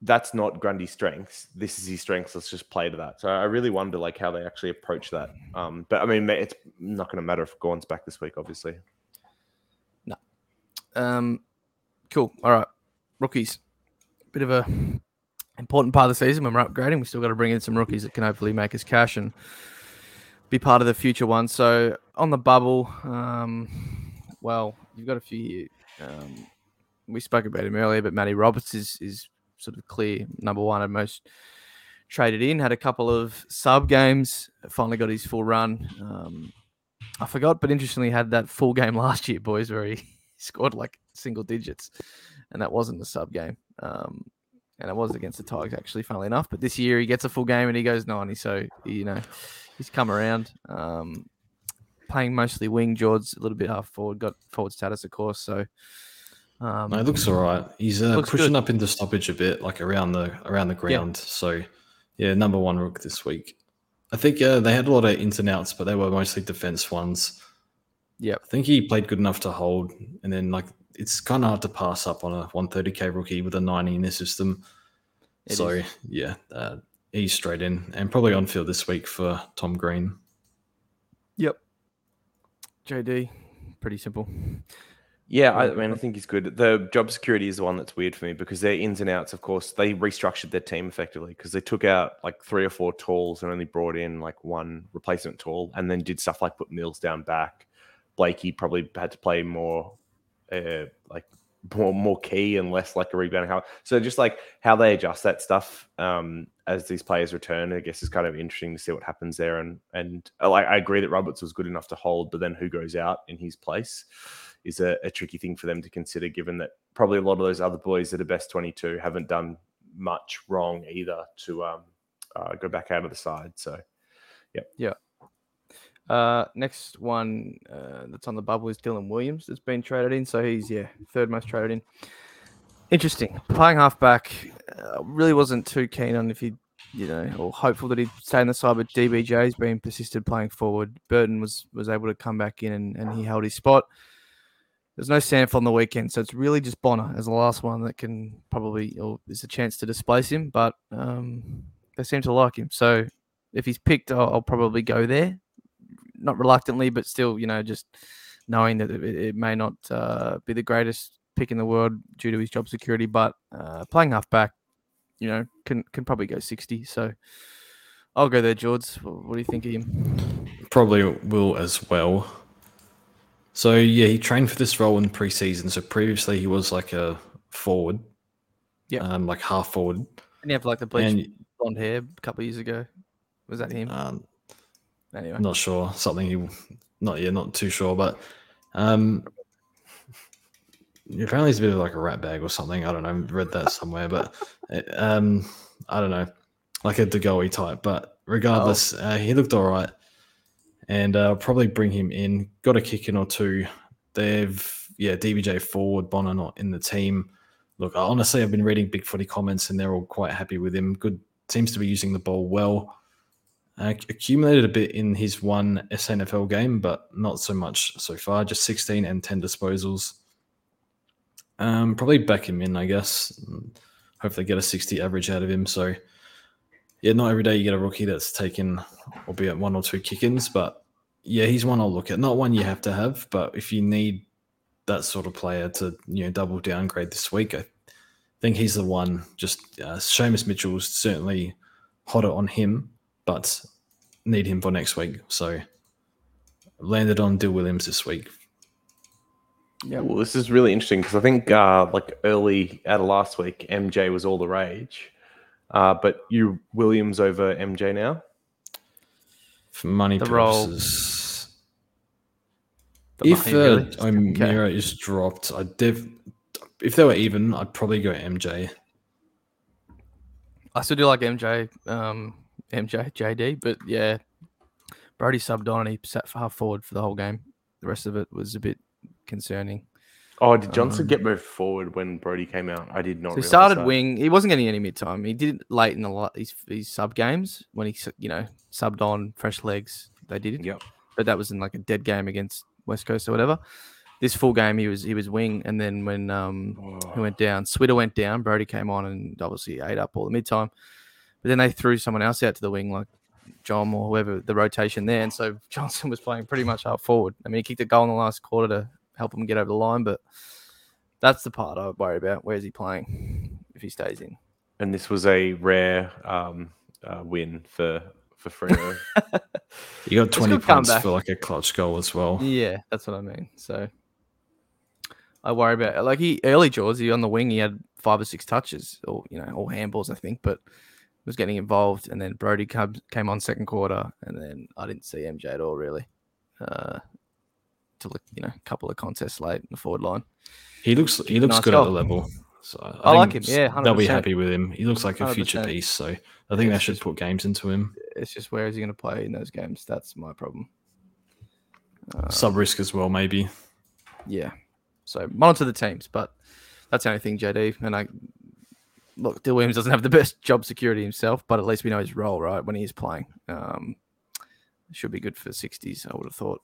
that's not Grundy's strengths. This is his strengths. Let's just play to that. So I really wonder like how they actually approach that. Um, but I mean, it's not going to matter if Gawn's back this week, obviously. No. Um, cool. All right, rookies. Bit of a important part of the season when we're upgrading. We still got to bring in some rookies that can hopefully make us cash and be part of the future ones. So on the bubble, um, well, you've got a few here. Um, we spoke about him earlier, but Matty Roberts is is sort of clear number one and most traded in. Had a couple of sub games. Finally got his full run. Um, I forgot, but interestingly, had that full game last year, boys, where he scored like single digits, and that wasn't the sub game. Um, and it was against the Tigers, actually, funnily enough. But this year, he gets a full game and he goes 90. So, you know, he's come around. Um, playing mostly wing, George, a little bit half forward, got forward status, of course. So, um, No, it looks all right. He's uh, pushing good. up into stoppage a bit, like around the around the ground. So, yeah, number one rook this week. I think uh, they had a lot of ins and outs, but they were mostly defense ones. Yeah, I think he played good enough to hold, and then like it's kind of hard to pass up on a 130k rookie with a 90 in their system. It so is. yeah, uh, he's straight in and probably on field this week for Tom Green. Yep. JD, pretty simple. Yeah, I, Yeah. I mean, I think he's good. The job security is the one that's weird for me because their ins and outs, of course, they restructured their team effectively because they took out like three or four talls and only brought in like one replacement tall and then did stuff like put Mills down back. Blakey probably had to play more, uh, like more more key and less like a rebounding half. So just like how they adjust that stuff um, as these players return, I guess is kind of interesting to see what happens there. And and uh, like I agree that Roberts was good enough to hold, but then who goes out in his place? is a, a tricky thing for them to consider, given that probably a lot of those other boys that are best 22 haven't done much wrong either to um, uh, go back out of the side. So, Uh, next one uh, that's on the bubble is Dylan Williams. That's been traded in, so he's yeah third most traded in. Interesting. Playing halfback, uh, really wasn't too keen on if he, you know, or hopeful that he'd stay in the side. But DBJ's been persisted playing forward. Burton was was able to come back in and, and he held his spot. There's no Sanford on the weekend, so it's really just Bonner as the last one that can probably, or there's a chance to displace him. But um, they seem to like him, so if he's picked, I'll, I'll probably go there not reluctantly, but still, you know, just knowing that it, it may not uh, be the greatest pick in the world due to his job security, but uh, playing halfback, you know, can can probably go sixty. So I'll go there, George. What do you think of him? Probably will as well. So yeah, he trained for this role in preseason. So previously he was like a forward, Yeah. um, like half forward. Didn't he have like the bleach And blonde hair a couple of years ago? Was that him? um, anyway, not sure something you, not yeah, not too sure, but um, apparently he's a bit of like a rat bag or something. I don't know. I read that somewhere, but um, I don't know, like a De Goey type. But regardless, uh, he looked all right, and uh, probably bring him in. Got a kick in or two. They've yeah, DBJ forward, Bonner not in the team. Look, honestly, I've been reading Big Footy comments, and they're all quite happy with him. Good, seems to be using the ball well. Accumulated a bit in his one SANFL game, but not so much so far. Just 16 and 10 disposals. Um, probably back him in, I guess. Hopefully, get a 60 average out of him. So, yeah, not every day you get a rookie that's taken, albeit one or two kick-ins, but yeah, he's one I'll look at. Not one you have to have, but if you need that sort of player to you know double downgrade this week, I think he's the one. Just uh, Seamus Mitchell's certainly hotter on him, but need him for next week. So landed on Dill Williams this week. Yeah, well, this is really interesting because I think uh, like early out of last week, MJ was all the rage, uh, but you Williams over MJ now. For money The role- purposes, The if money, uh, really? O'Meara is dropped, I dev. If they were even, I'd probably go MJ. I still do like MJ, um, MJ, JD, but yeah, Brody subbed on and he sat half forward for the whole game. The rest of it was a bit concerning. Oh, did Johnson Um, get moved forward when Brody came out? I did not. So he started that. wing. He wasn't getting any mid time. He did it late in the lot his, his sub games when he you know subbed on fresh legs. They did it, Yep. but that was in like a dead game against West Coast or whatever. This full game he was he was wing, and then when um he Oh, went down, Switter went down, Brody came on and obviously ate up all the mid time. But then they threw someone else out to the wing, like John or whoever the rotation there, and so Johnson was playing pretty much up forward. I mean, he kicked a goal in the last quarter to help him get over the line, but that's the part I would worry about. Where's he playing if he stays in? and this was a rare um, uh, win for for Freo. You got twenty points comeback. for like a clutch goal as well. Yeah, that's what I mean. So I worry about like he early Jaws, he on the wing, he had five or six touches, or you know, all handballs, I think, but was getting involved. And then Brody came came on second quarter, and then I didn't see MJ at all really. Uh, to look, you know, a couple of contests late in the forward line. He looks he looks Nice good at the level. So I like him, yeah, they'll be happy with him. He looks like a future 100%. piece. So I think they should just- put games into him. It's just where is he going to play in those games? That's my problem. Uh, Sub risk as well, maybe. yeah. So monitor the teams, but that's the only thing, JD. And I look, Dill Williams doesn't have the best job security himself, but at least we know his role, right? When he is playing, um, should be good for sixties. I would have thought.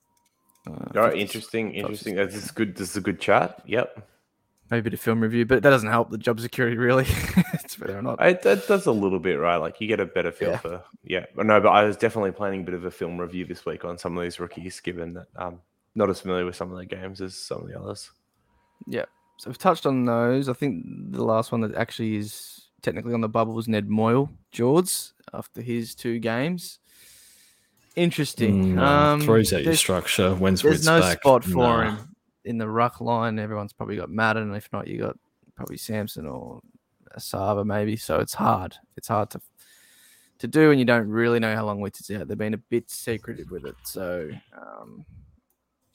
Uh, All right, 50s. interesting, interesting. This is good. This is a good chat. Yep, Maybe a bit of film review, but that doesn't help the job security really. it's whether or not. it, that does a little bit, right? Like you get a better feel Yeah. for yeah. No, but I was definitely planning a bit of a film review this week on some of these rookies, given that I'm not as familiar with some of their games as some of the others. Yeah. So we've touched on those. I think the last one that actually is technically on the bubble was Ned Moyle, George, after his two games. Interesting. Mm, um, throws out your structure. When's There's no back? spot for Nah. him in the ruck line. Everyone's probably got Madden. If not, you got probably Samson or Sava maybe. So it's hard. It's hard to to do, and you don't really know how long Witts is out. They've been a bit secretive with it. So um,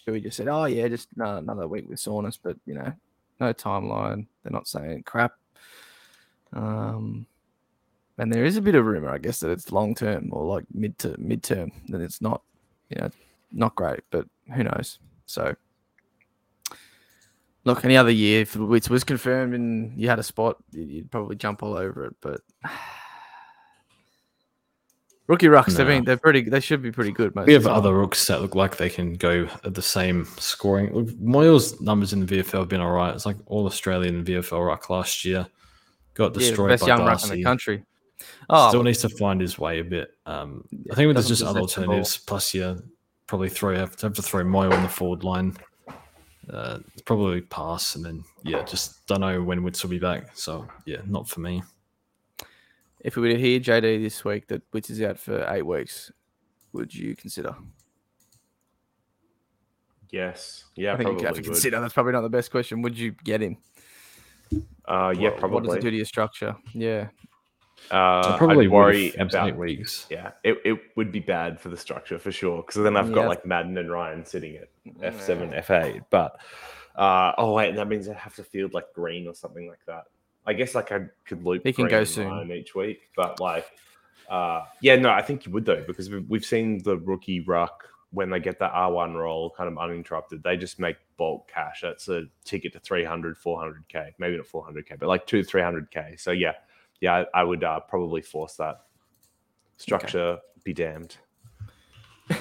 we just said, oh yeah, just another week with soreness, but you know, no timeline. They're not saying crap. Um, and there is a bit of rumor, I guess, that it's long term or like mid to mid term. That it's not, you know, not great, but who knows? So, look, any other year, if it was confirmed and you had a spot, you'd probably jump all over it. But rookie rucks, I mean, they're pretty. They should be pretty good. Most We have other rooks that look like they can go at the same scoring. Look, Moyle's numbers in the VFL have been all right. It's like all Australian VFL ruck last year. Got yeah, destroyed best by young ruck in the country. Oh, Still needs to find his way a bit. Um, I think there's just other possess the ball. alternatives. Plus, you probably throw have to, have to throw Moyle on the forward line. Uh, probably pass, and then yeah, just don't know when Witts will be back. So yeah, not for me. If we were to hear JD this week that Witts is out for eight weeks, would you consider? Yes, yeah, I think you have to would. consider. That's probably not the best question. Would you get him? Uh, yeah, What- probably. What does it do to your structure? Yeah. Uh, I probably I'd would worry if it was about eight weeks. Yeah, it, it would be bad for the structure for sure. Because then I've Yeah. got like Madden and Ryan sitting at F7, F8. But uh, oh wait, that means I have to field like Green or something like that. I guess like I could loop He can go soon. Each week, but like, uh, yeah, no, I think you would though because we've, seen the rookie ruck when they get that R1 roll kind of uninterrupted, they just make bulk cash. That's a ticket to 300, 400k, maybe not 400k, but like two, 300k. So yeah, yeah, I, I would uh, probably force that structure. Be damned.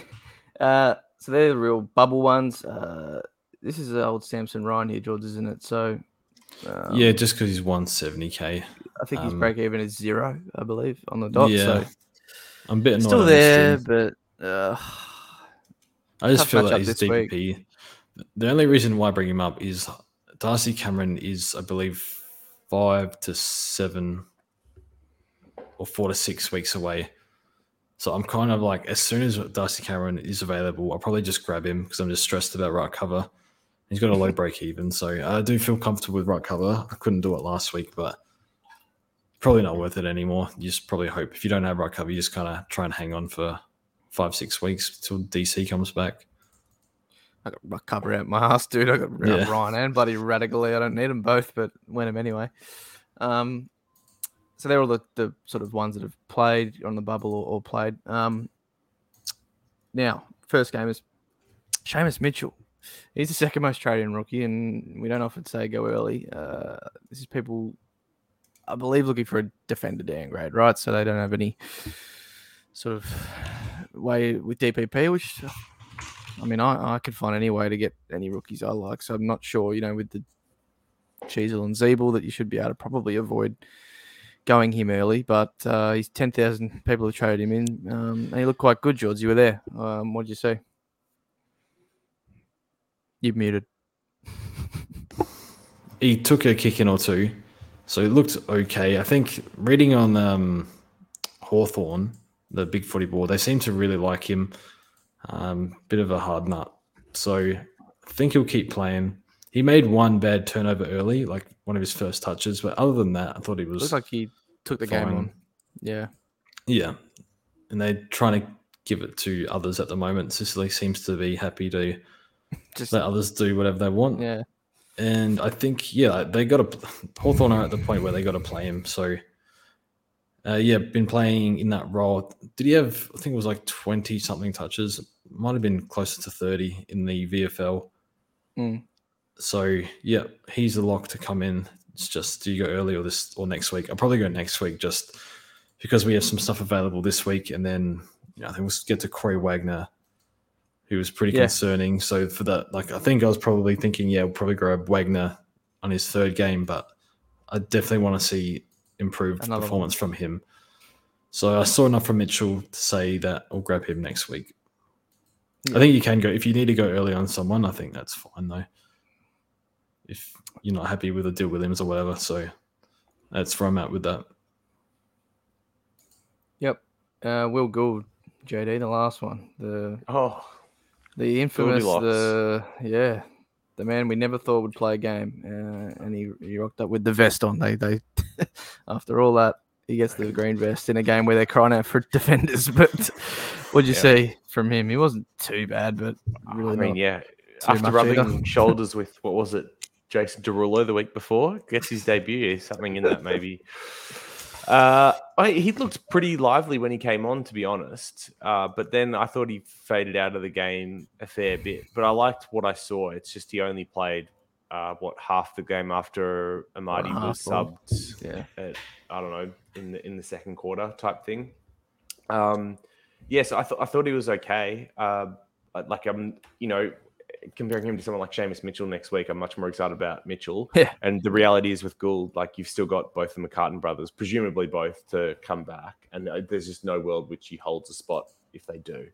Uh, so they're the real bubble ones. Uh, this is old Samson Ryan here, George, isn't it? So um, yeah, just because he's 170k. I think his Um, break even is zero, I believe, on the dot. Yeah, So I'm a bit still there, but uh, I just feel that his week. DPP. The only reason why I bring him up is Darcy Cameron is, I believe, five to seven or four to six weeks away. So I'm kind of like, as soon as Darcy Cameron is available, I'll probably just grab him because I'm just stressed about ruck cover. He's got a low break even, so I do feel comfortable with ruck cover. I couldn't do it last week, but probably not worth it anymore. You just probably hope if you don't have ruck cover, you just kind of try and hang on for five, six weeks till DC comes back. I got ruck cover out my ass, dude. I got uh, Yeah. Ryan and Buddy radically. I don't need them both, but win them anyway. Um, so they're all the, the sort of ones that have played on the bubble or, or played. Um, now, first game is Seamus Mitchell. He's the second most traded rookie, and we don't often say go early. Uh, this is people, I believe, looking for a defender downgrade, right? So they don't have any sort of way with DPP, which I mean, I, I could find any way to get any rookies I like. So I'm not sure, you know, with the Sheezel and Ziebell that you should be able to probably avoid going him early. But uh, he's 10,000 people have traded him in. Um, and he looked quite good, George. You were there. Um, what did you say? You've muted. he took a kick in or two, so it looked okay. I think reading on um, Hawthorn, the big footy board, they seem to really like him. Um, bit of a hard nut, so I think he'll keep playing. He made one bad turnover early, like one of his first touches, but other than that, I thought he was Looks like he took the game on. Yeah. yeah. And they're trying to give it to others at the moment. Sicily seems to be happy to Just, let others do whatever they want. yeah. And I think, yeah, they got to. Hawthorn are at the point where they got to play him. So, uh, yeah, been playing in that role. Did he have, I think it was like 20 something touches? Might have been closer to 30 in the VFL. Mm. So, yeah, he's the lock to come in. It's just, do you go early or this or next week? I'll probably go next week just because we have some stuff available this week. And then, you know, I think we'll get to Corey Wagner, who was pretty Yeah. concerning. So, for that, like, I think I was probably thinking, yeah, we'll probably grab Wagner on his third game, but I definitely want to see improved Another one. performance from him. So, I saw enough from Mitchell to say that I'll grab him next week. Yeah. I think you can go if you need to go early on someone. I think that's fine though. If you're not happy with a deal Williams or whatever, so that's where I'm at with that. Yep. Uh, Will Gould, JD, the last one. The Oh, The infamous, Goldilocks. the yeah, the man we never thought would play a game, uh, and he, he rocked up with the vest on. They they after all that, he gets the green vest in a game where they're crying out for defenders. But what'd you Yeah. see from him? He wasn't too bad, but really I mean, yeah. After rubbing either. shoulders with what was it, Jason Derulo the week before, gets his debut. Something in that maybe. Uh, I, he looked pretty lively when he came on, to be honest. Uh, but then I thought he faded out of the game a fair bit. But I liked what I saw. It's just he only played uh, what half the game after Amadi was subbed yeah, at I don't know in the in the second quarter type thing. Um, yes, I thought I thought he was okay. Uh, like I'm, you know, comparing him to someone like Seamus Mitchell next week, I'm much more excited about Mitchell. Yeah. And the reality is with Gould, like you've still got both the McCartin brothers, presumably both, to come back, and uh, there's just no world which he holds a spot if they do.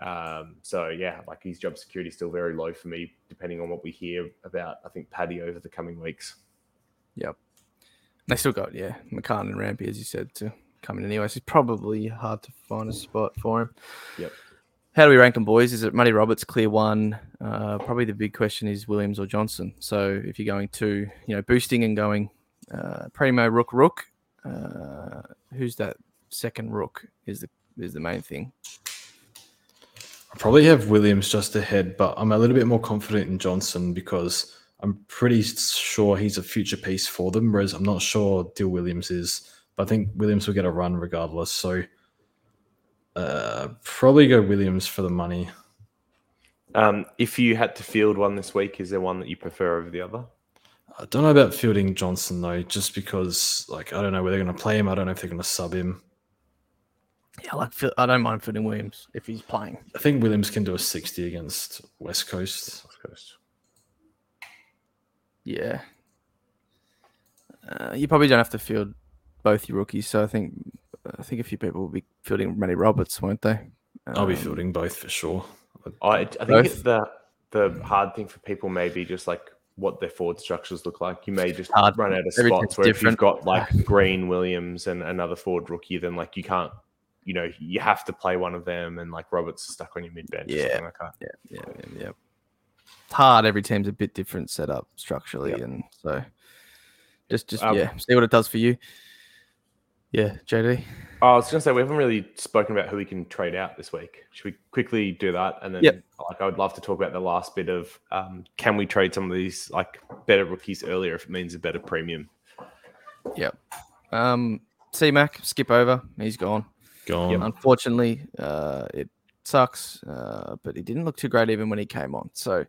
Um, so yeah, like his job security is still very low for me, depending on what we hear about. I think Paddy over the coming weeks. yep. They still got yeah, McCartin and Rampy, as you said, to come in anyway. So it's probably hard to find a spot for him. Yep. How do we rank them, boys? Is it Matty Roberts clear one? Uh, probably the big question is Williams or Johnson. So if you're going to, you know, boosting and going uh, Primo Rook Rook, uh, who's that second Rook is the is the main thing. I probably have Williams just ahead, but I'm a little bit more confident in Johnson because I'm pretty sure he's a future piece for them, whereas I'm not sure Dill Williams is. But I think Williams will get a run regardless. So uh, probably go Williams for the money. Um, if you had to field one this week, is there one that you prefer over the other? I don't know about fielding Johnson though, just because like I don't know where they're going to play him. I don't know if they're going to sub him. Yeah, I like I don't mind fielding Williams if he's playing. I think Williams can do a 60 against West Coast. West Coast. Yeah. Uh, you probably don't have to field both your rookies, so I think I think a few people will be fielding Matty Roberts, won't they? I'll be Um, fielding both for sure. I, I think Both. it's the the hard thing for people may be just like what their forward structures look like. You may just Hard. run out of spots team's where if you've got like Green, Williams, and another forward rookie, then like you can't, you know, you have to play one of them, and like Roberts is stuck on your mid bench. Yeah. Yeah, like. Yeah, yeah, yeah, yeah. It's hard. Every team's a bit different set up structurally, Yep. and so just just Um, yeah, see what it does for you. Yeah, JD. Oh, I was gonna say we haven't really spoken about who we can trade out this week. Should we quickly do that? And then, Yep. like, I would love to talk about the last bit of um, can we trade some of these like better rookies earlier if it means a better premium? Yep. Um, C Mac, skip over. He's gone. Gone. Unfortunately, uh, it sucks, uh, but he didn't look too great even when he came on. So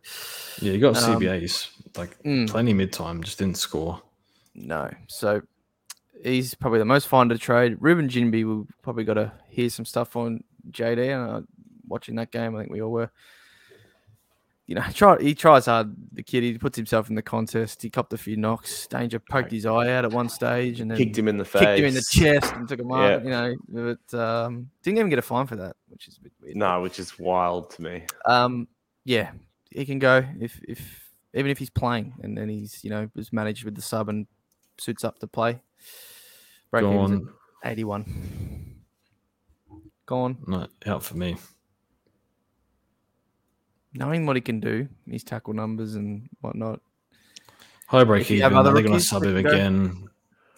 Yeah, you got Um, CBAs like mm. plenty mid time, just didn't score. No. So he's probably the most fun to trade. Reuben Ginbey, we probably got to hear some stuff on JD. And uh, watching that game, I think we all were. You know, try, he tries hard. The kid, he puts himself in the contest. He copped a few knocks. Danger poked his eye out at one stage, and then Kicked him in the face. kicked him in the chest and took him Yeah. You know, but um, didn't even get a fine for that, which is a bit weird. No, which is wild to me. Um, yeah, he can go if if even if he's playing and then he's you know was managed with the sub and suits up to play. Break evens at Gone. eighty one. Gone. No, out for me. Knowing what he can do, his tackle numbers and whatnot. High break even. Are they going to sub him again?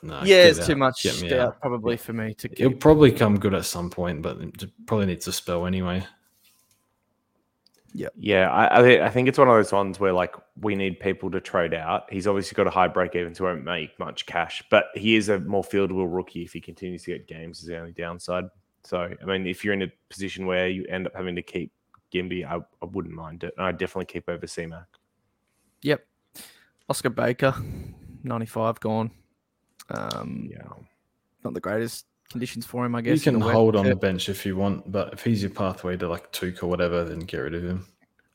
No, yeah, it's too much doubt out. probably for me to He'll probably come good at some point, but probably needs a spell anyway. Yeah, I, I, thi- I think it's one of those ones where like we need people to trade out. He's obviously got a high break even, so won't make much cash, but he is a more fieldable rookie if he continues to get games. Is the only downside. So I mean, if you're in a position where you end up having to keep Ginbey, I, I wouldn't mind it. I'd definitely keep over CMAC. Yep. Oscar Baker, ninety five gone. Um, Yeah. not the greatest conditions for him, I guess. You can the wet. hold on Yeah. the bench if you want, but if he's your pathway to like Touk or whatever, then get rid of him.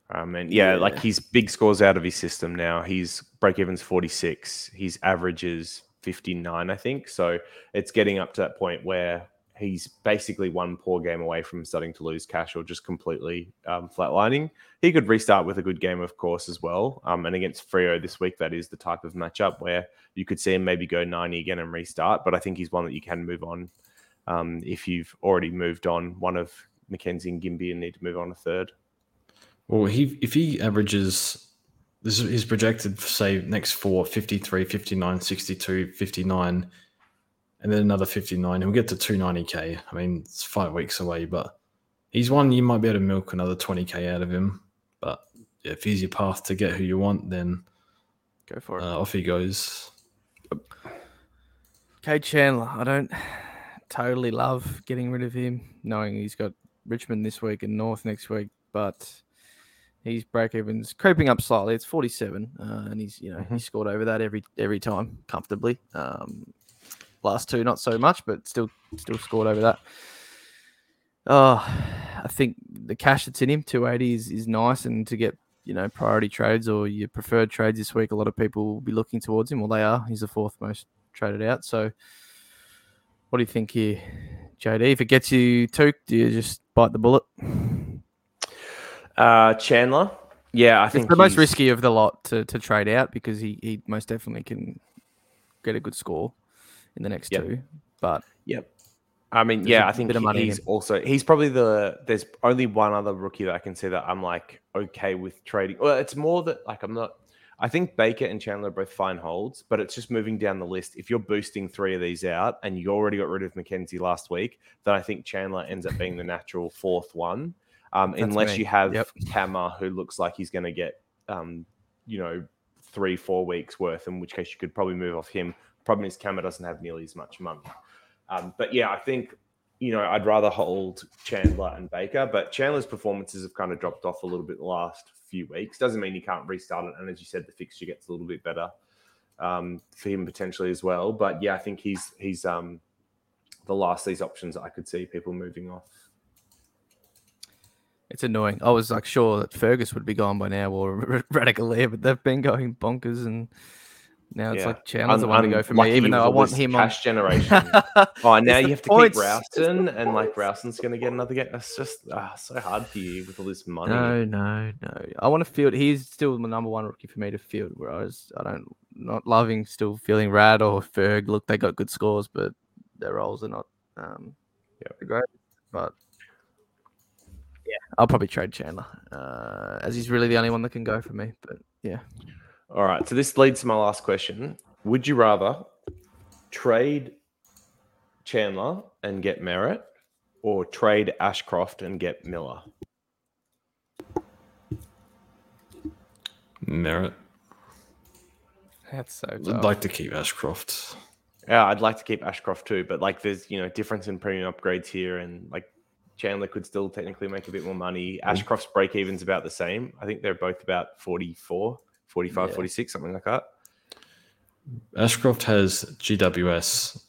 Um, I mean, yeah, like Yeah. he's big scores out of his system now. He's break even's 46. His average is 59, I think. So it's getting up to that point where he's basically one poor game away from starting to lose cash or just completely um, flatlining. He could restart with a good game, of course, as well. Um, and against Freo this week, that is the type of matchup where you could see him maybe go 90 again and restart. But I think he's one that you can move on um, if you've already moved on one of Mackenzie and Ginbey and need to move on a third. Well, he if he averages, this is his projected, say, next four 53, 59, 62, 59, and then another 59, he'll get to 290k. I mean, it's five weeks away, but he's one you might be able to milk another 20k out of him. But if he's your path to get who you want, then Go for it. uh, off he goes. Kade Chandler, I don't totally love getting rid of him, knowing he's got Richmond this week and North next week, but he's break even's creeping up slightly. It's 47, uh, and he's you know he scored over that every every time comfortably. Um, last two not so much, but still still scored over that. Oh, I think the cash that's in him, 280, is, is nice, and to get you know priority trades or your preferred trades this week, a lot of people will be looking towards him. Well, they are. He's the fourth most traded out. So, what do you think here, JD? If it gets you Touk, do you just bite the bullet? Uh, Chandler. Yeah, I think It's the most risky of the lot to, to trade out because he, he most definitely can get a good score in the next Yep. two. But Yep. I mean, yeah, a I think bit of money in he's him. also he's probably the there's only one other rookie that I can see that I'm like okay with trading. Well, it's more that like I'm not. I think Baker and Chandler are both fine holds, but it's just moving down the list. If you're boosting three of these out and you already got rid of McKenzie last week, then I think Chandler ends up being the natural fourth one. Um, unless me. you have Yep. Kama, who looks like he's going to get, um, you know, three four weeks worth. In which case, you could probably move off him. Problem is, Kama doesn't have nearly as much money. Um, but yeah, I think you know I'd rather hold Chandler and Baker, but Chandler's performances have kind of dropped off a little bit the last few weeks. Doesn't mean he can't restart it, and as you said, the fixture gets a little bit better um, for him potentially as well. But yeah, I think he's he's um, the last of these options I could see people moving off. it's annoying. I was like sure that Fergus would be gone by now or Radicalair, but they've been going bonkers and Now it's Yeah. like Chandler's the one to go for me, even though I want him on. cash generation. Oh, now you have to points. keep Rouston, and like. Rouston's going to get another game. It's just ah, so hard for you with all this money. No, no, no. I want to field. He's still the number one rookie for me to field. Whereas I don't, not loving still feeling Rad or Ferg. Look, they got good scores, but their roles are not um, Yep. the great. But yeah, I'll probably trade Chandler, uh, as he's really the only one that can go for me. But yeah, All right, so this leads to my last question. Would you rather trade Chandler and get Merrett, or trade Ashcroft and get Miller? Merrett. that's so. I'd Tough. like to keep Ashcroft. Yeah, I'd like to keep Ashcroft too, but like there's you know difference in premium upgrades here, and like Chandler could still technically make a bit more money. Mm. Ashcroft's break even's about the same. I think they're both about 44, 45, Yeah. 46, something like that. Ashcroft has GWS,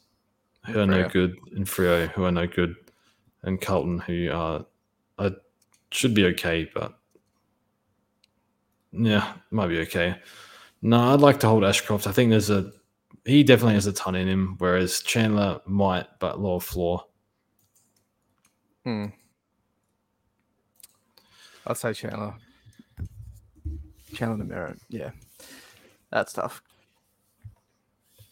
who are no good, and Freo, who are no good, and Carlton, who are, are should be okay, but yeah, might be okay. No, I'd like to hold Ashcroft. I think there's a he definitely has a ton in him, whereas Chandler might, but lower floor. Hmm. I'd say Chandler. Chandler to Merrett. Yeah, that's tough.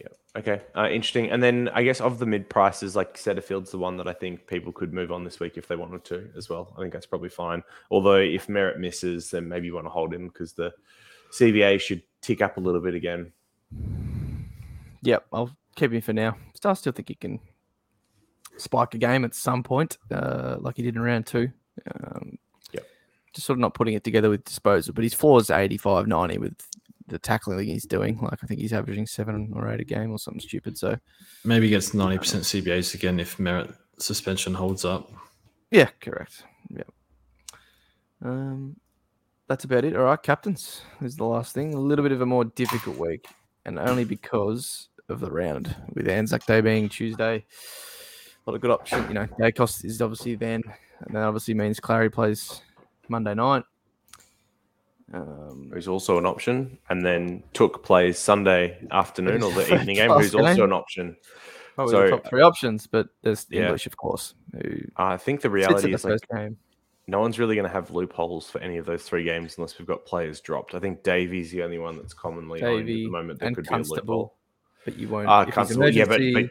Yeah. Okay, uh, interesting. And then I guess of the mid prices, like Setterfield's the one that I think people could move on this week if they wanted to as well. I think that's probably fine. Although if Merrett misses, then maybe you want to hold him because the CBA should tick up a little bit again. Yep, I'll keep him for now. I still think he can spike a game at some point, uh, like he did in round two. Um. Just sort of not putting it together with disposal, but his floor is 85, 90 with the tackling he's doing. Like I think he's averaging seven or eight a game or something stupid. So Maybe gets 90% CBAs again if Merrett suspension holds up. yeah, correct. Yeah. Um, that's about it. All right, captains. Is the last thing. A little bit of a more difficult week, and only because of the round with Anzac Day being Tuesday. A lot of good option. You know, Daicos is obviously then, and that obviously means Clarry plays Monday night. Um, Who's also an option, and then Touk plays Sunday afternoon or the evening game. Who's also an option. probably So- the top three options, but there's Yeah. English, of course, I think the reality the is like game. no one's really going to have loopholes for any of those three games unless we've got players dropped. I think Davy's the only one that's commonly owned at Davey the moment that and could be a loophole. But you won't. It's Constable, yeah, but, but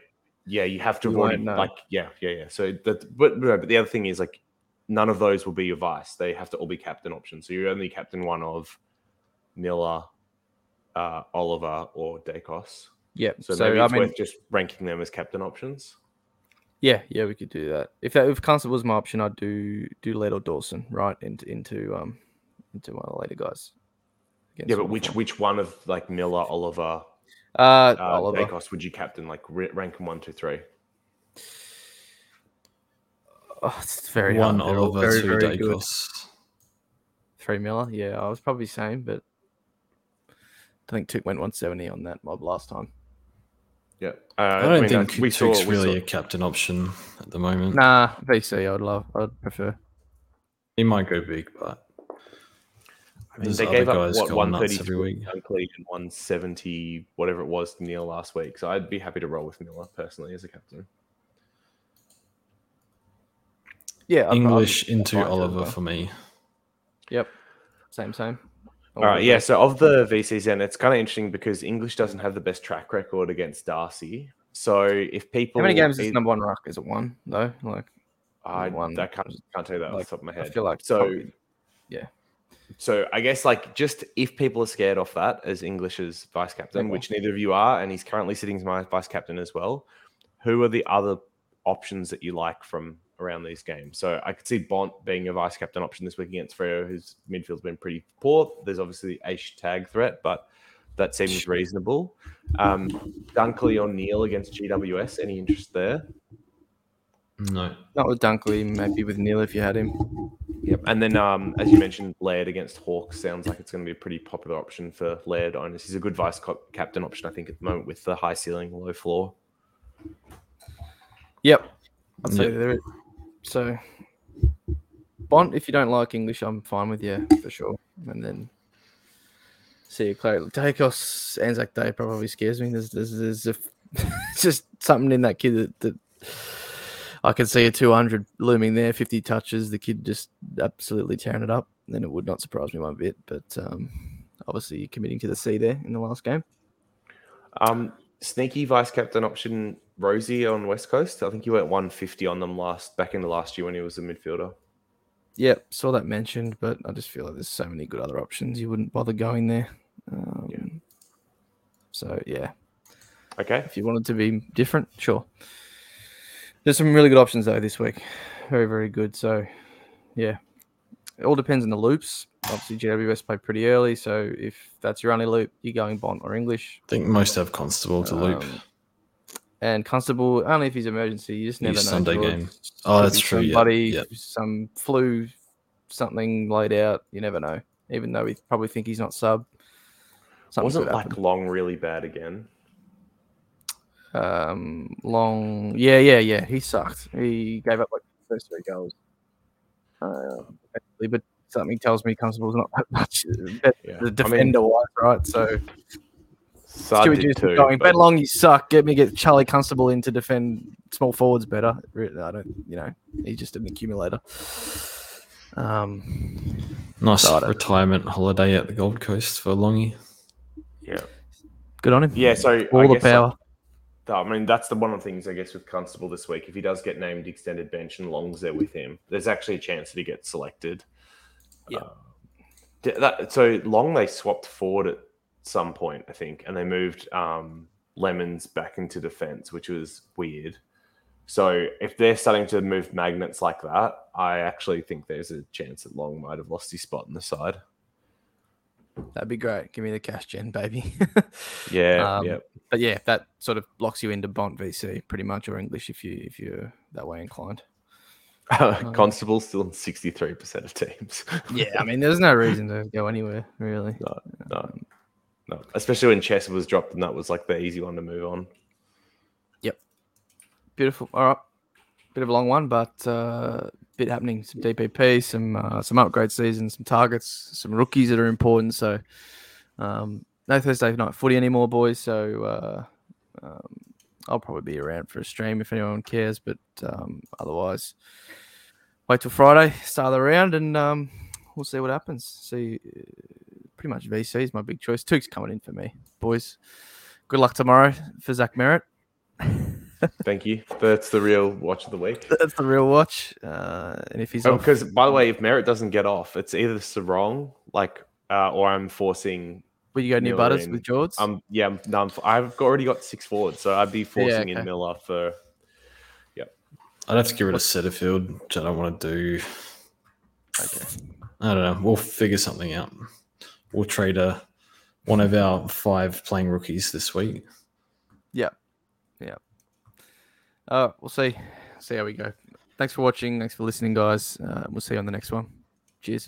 yeah, you have to you have already won't know. like yeah, yeah, yeah. So that, but but the other thing is like none of those will be your vice. They have to all be captain options. So you're only captain one of Miller, uh, Oliver, or Daicos. yeah. So, So, maybe I it's mean, worth just ranking them as captain options. Yeah, yeah, we could do that. If that if Constable was my option, I'd do do Led or Dawson right into into um into one of the later guys. Yeah, but which which one of like Miller, Oliver, uh, uh, Oliver? Daicos would you captain? Like rank them one, two, three. Oh, it's very One hard. Oliver, very, two very good. Daicos. Three Miller, yeah, I was probably saying, but I think Touk went 170 on that mob last time. Yeah, uh, I don't mean, think we saw, Touk's we really saw- a captain option at the moment. Nah, VC, I'd love, I'd prefer. He might go big, but I mean, they gave up guys what going one nuts thirty every week. Dunkley and one seventy, whatever it was, to Neale last week. So I'd be happy to roll with Miller personally as a captain. Yeah, I'd- I'd- English I'd into like to Oliver for me. Yep, same, same. All right, yeah. So of the VCs, then it's kind of interesting because English doesn't have the best track record against Darcy. So if people, How many games is number one rock? Is it one though? Like, I one? that can't, can't tell you that off Like, the top of my head. I head. feel like so. probably- So I guess like just if people are scared off that as English's vice captain, Okay. which neither of you are, and he's currently sitting as my vice captain as well, who are the other options that you like from around these games? So I could see Bont being a vice captain option this week against Freo, whose midfield's been pretty poor. There's obviously the Ash tag threat, but that seems reasonable. Um, Dunkley or Neale against GWS, any interest there? No. not with Dunkley, maybe with Neale if you had him. Yep. And then, um, as you mentioned, Laird against Hawks sounds like it's going to be a pretty popular option for Laird owners. He's a good vice captain option, I think, at the moment with the high ceiling, low floor. Yep. I'd say Yep. there. So, Bont, if you don't like English, I'm fine with you for sure. And then See you, Clay. Daicos Anzac Day probably scares me. There's, there's, there's a, just something in that kid that, that I can see a 200 looming there, 50 touches. The kid just absolutely tearing it up. Then it would not surprise me one bit. But um, obviously, committing to the C there in the last game. Um, sneaky vice captain option Rozee on West Coast. I think he went 150 on them last back in the last year when he was a midfielder. Yep, saw that mentioned, but I just feel like there's so many good other options. You wouldn't bother going there. Um, Yeah. So yeah, Okay. if you wanted to be different, sure. There's some really good options though this week. Very, very good. So yeah. It all depends on the loops. Obviously GWS play pretty early, so if that's your only loop, you're going Bont or English. I think most have Constable to loop. And Constable, only if he's emergency, you just never know. Sunday George. game. Oh, Could that's true, yeah, Somebody, yeah. some flu, something laid out. You never know. Even though we probably think he's not sub. Something Wasn't like happen. long really bad again? um long. Yeah, yeah, yeah. He sucked. He gave up like the first three goals. Uh, but something tells me Constable's not that much better Yeah. the I mean, defender wise, right? So Sard Stuart did too, going. but- Ben Long, you suck. Get me get Charlie Constable in to defend small forwards better. I don't. You know, he's just an accumulator. Um, Nice So retirement holiday at the Gold Coast for Longy. Yeah. good on him. Yeah. So all I the power. I mean, that's the one of the things I guess with Constable this week. If he does get named extended bench and Long's there with him, there's actually a chance that he gets selected. Yeah. Uh, that, so Long they swapped forward at some point, I think, and they moved um, Lemons back into defense, which was weird. So if they're starting to move magnets like that, I actually think there's a chance that Long might have lost his spot in the side. That'd be great. Give me the cash gen, baby. Yeah, Um, yeah. but yeah, that sort of locks you into Bont VC pretty much, or English if you if you're that way inclined. Constable still in 63% of teams. Yeah, I mean, there's no reason to go anywhere really. no, no. Especially when Chess was dropped and that was like the easy one to move on. Yep. Beautiful. All right, bit of a long one, but uh, bit happening. Some DPP, some uh, some upgrade seasons, some targets, some rookies that are important. So um, no Thursday night footy anymore, boys. So uh, um, I'll probably be around for a stream if anyone cares, but um, otherwise, wait till Friday, start the round, and um, we'll see what happens. See, pretty much VC is my big choice. Touk's coming in for me, boys. Good luck tomorrow for Zach Merrett. Thank you. That's the real watch of the week. That's the real watch. Uh, and if he's Oh, off, because by the way, if Merritt doesn't get off, it's either Serong, like, uh, or I'm forcing. will you go New Butters in- with George? Um, yeah, I'm, no, I'm, I've already got six forwards, so I'd be forcing okay. in Miller for. Yep. I'd have to get rid of Setterfield, which I don't want to do. okay. I don't know. We'll figure something out. We'll trade a, one of our five playing rookies this week. Yeah. Yeah. Uh, we'll see. See how we go. Thanks for watching. Thanks for listening, guys. Uh, we'll see you on the next one. Cheers.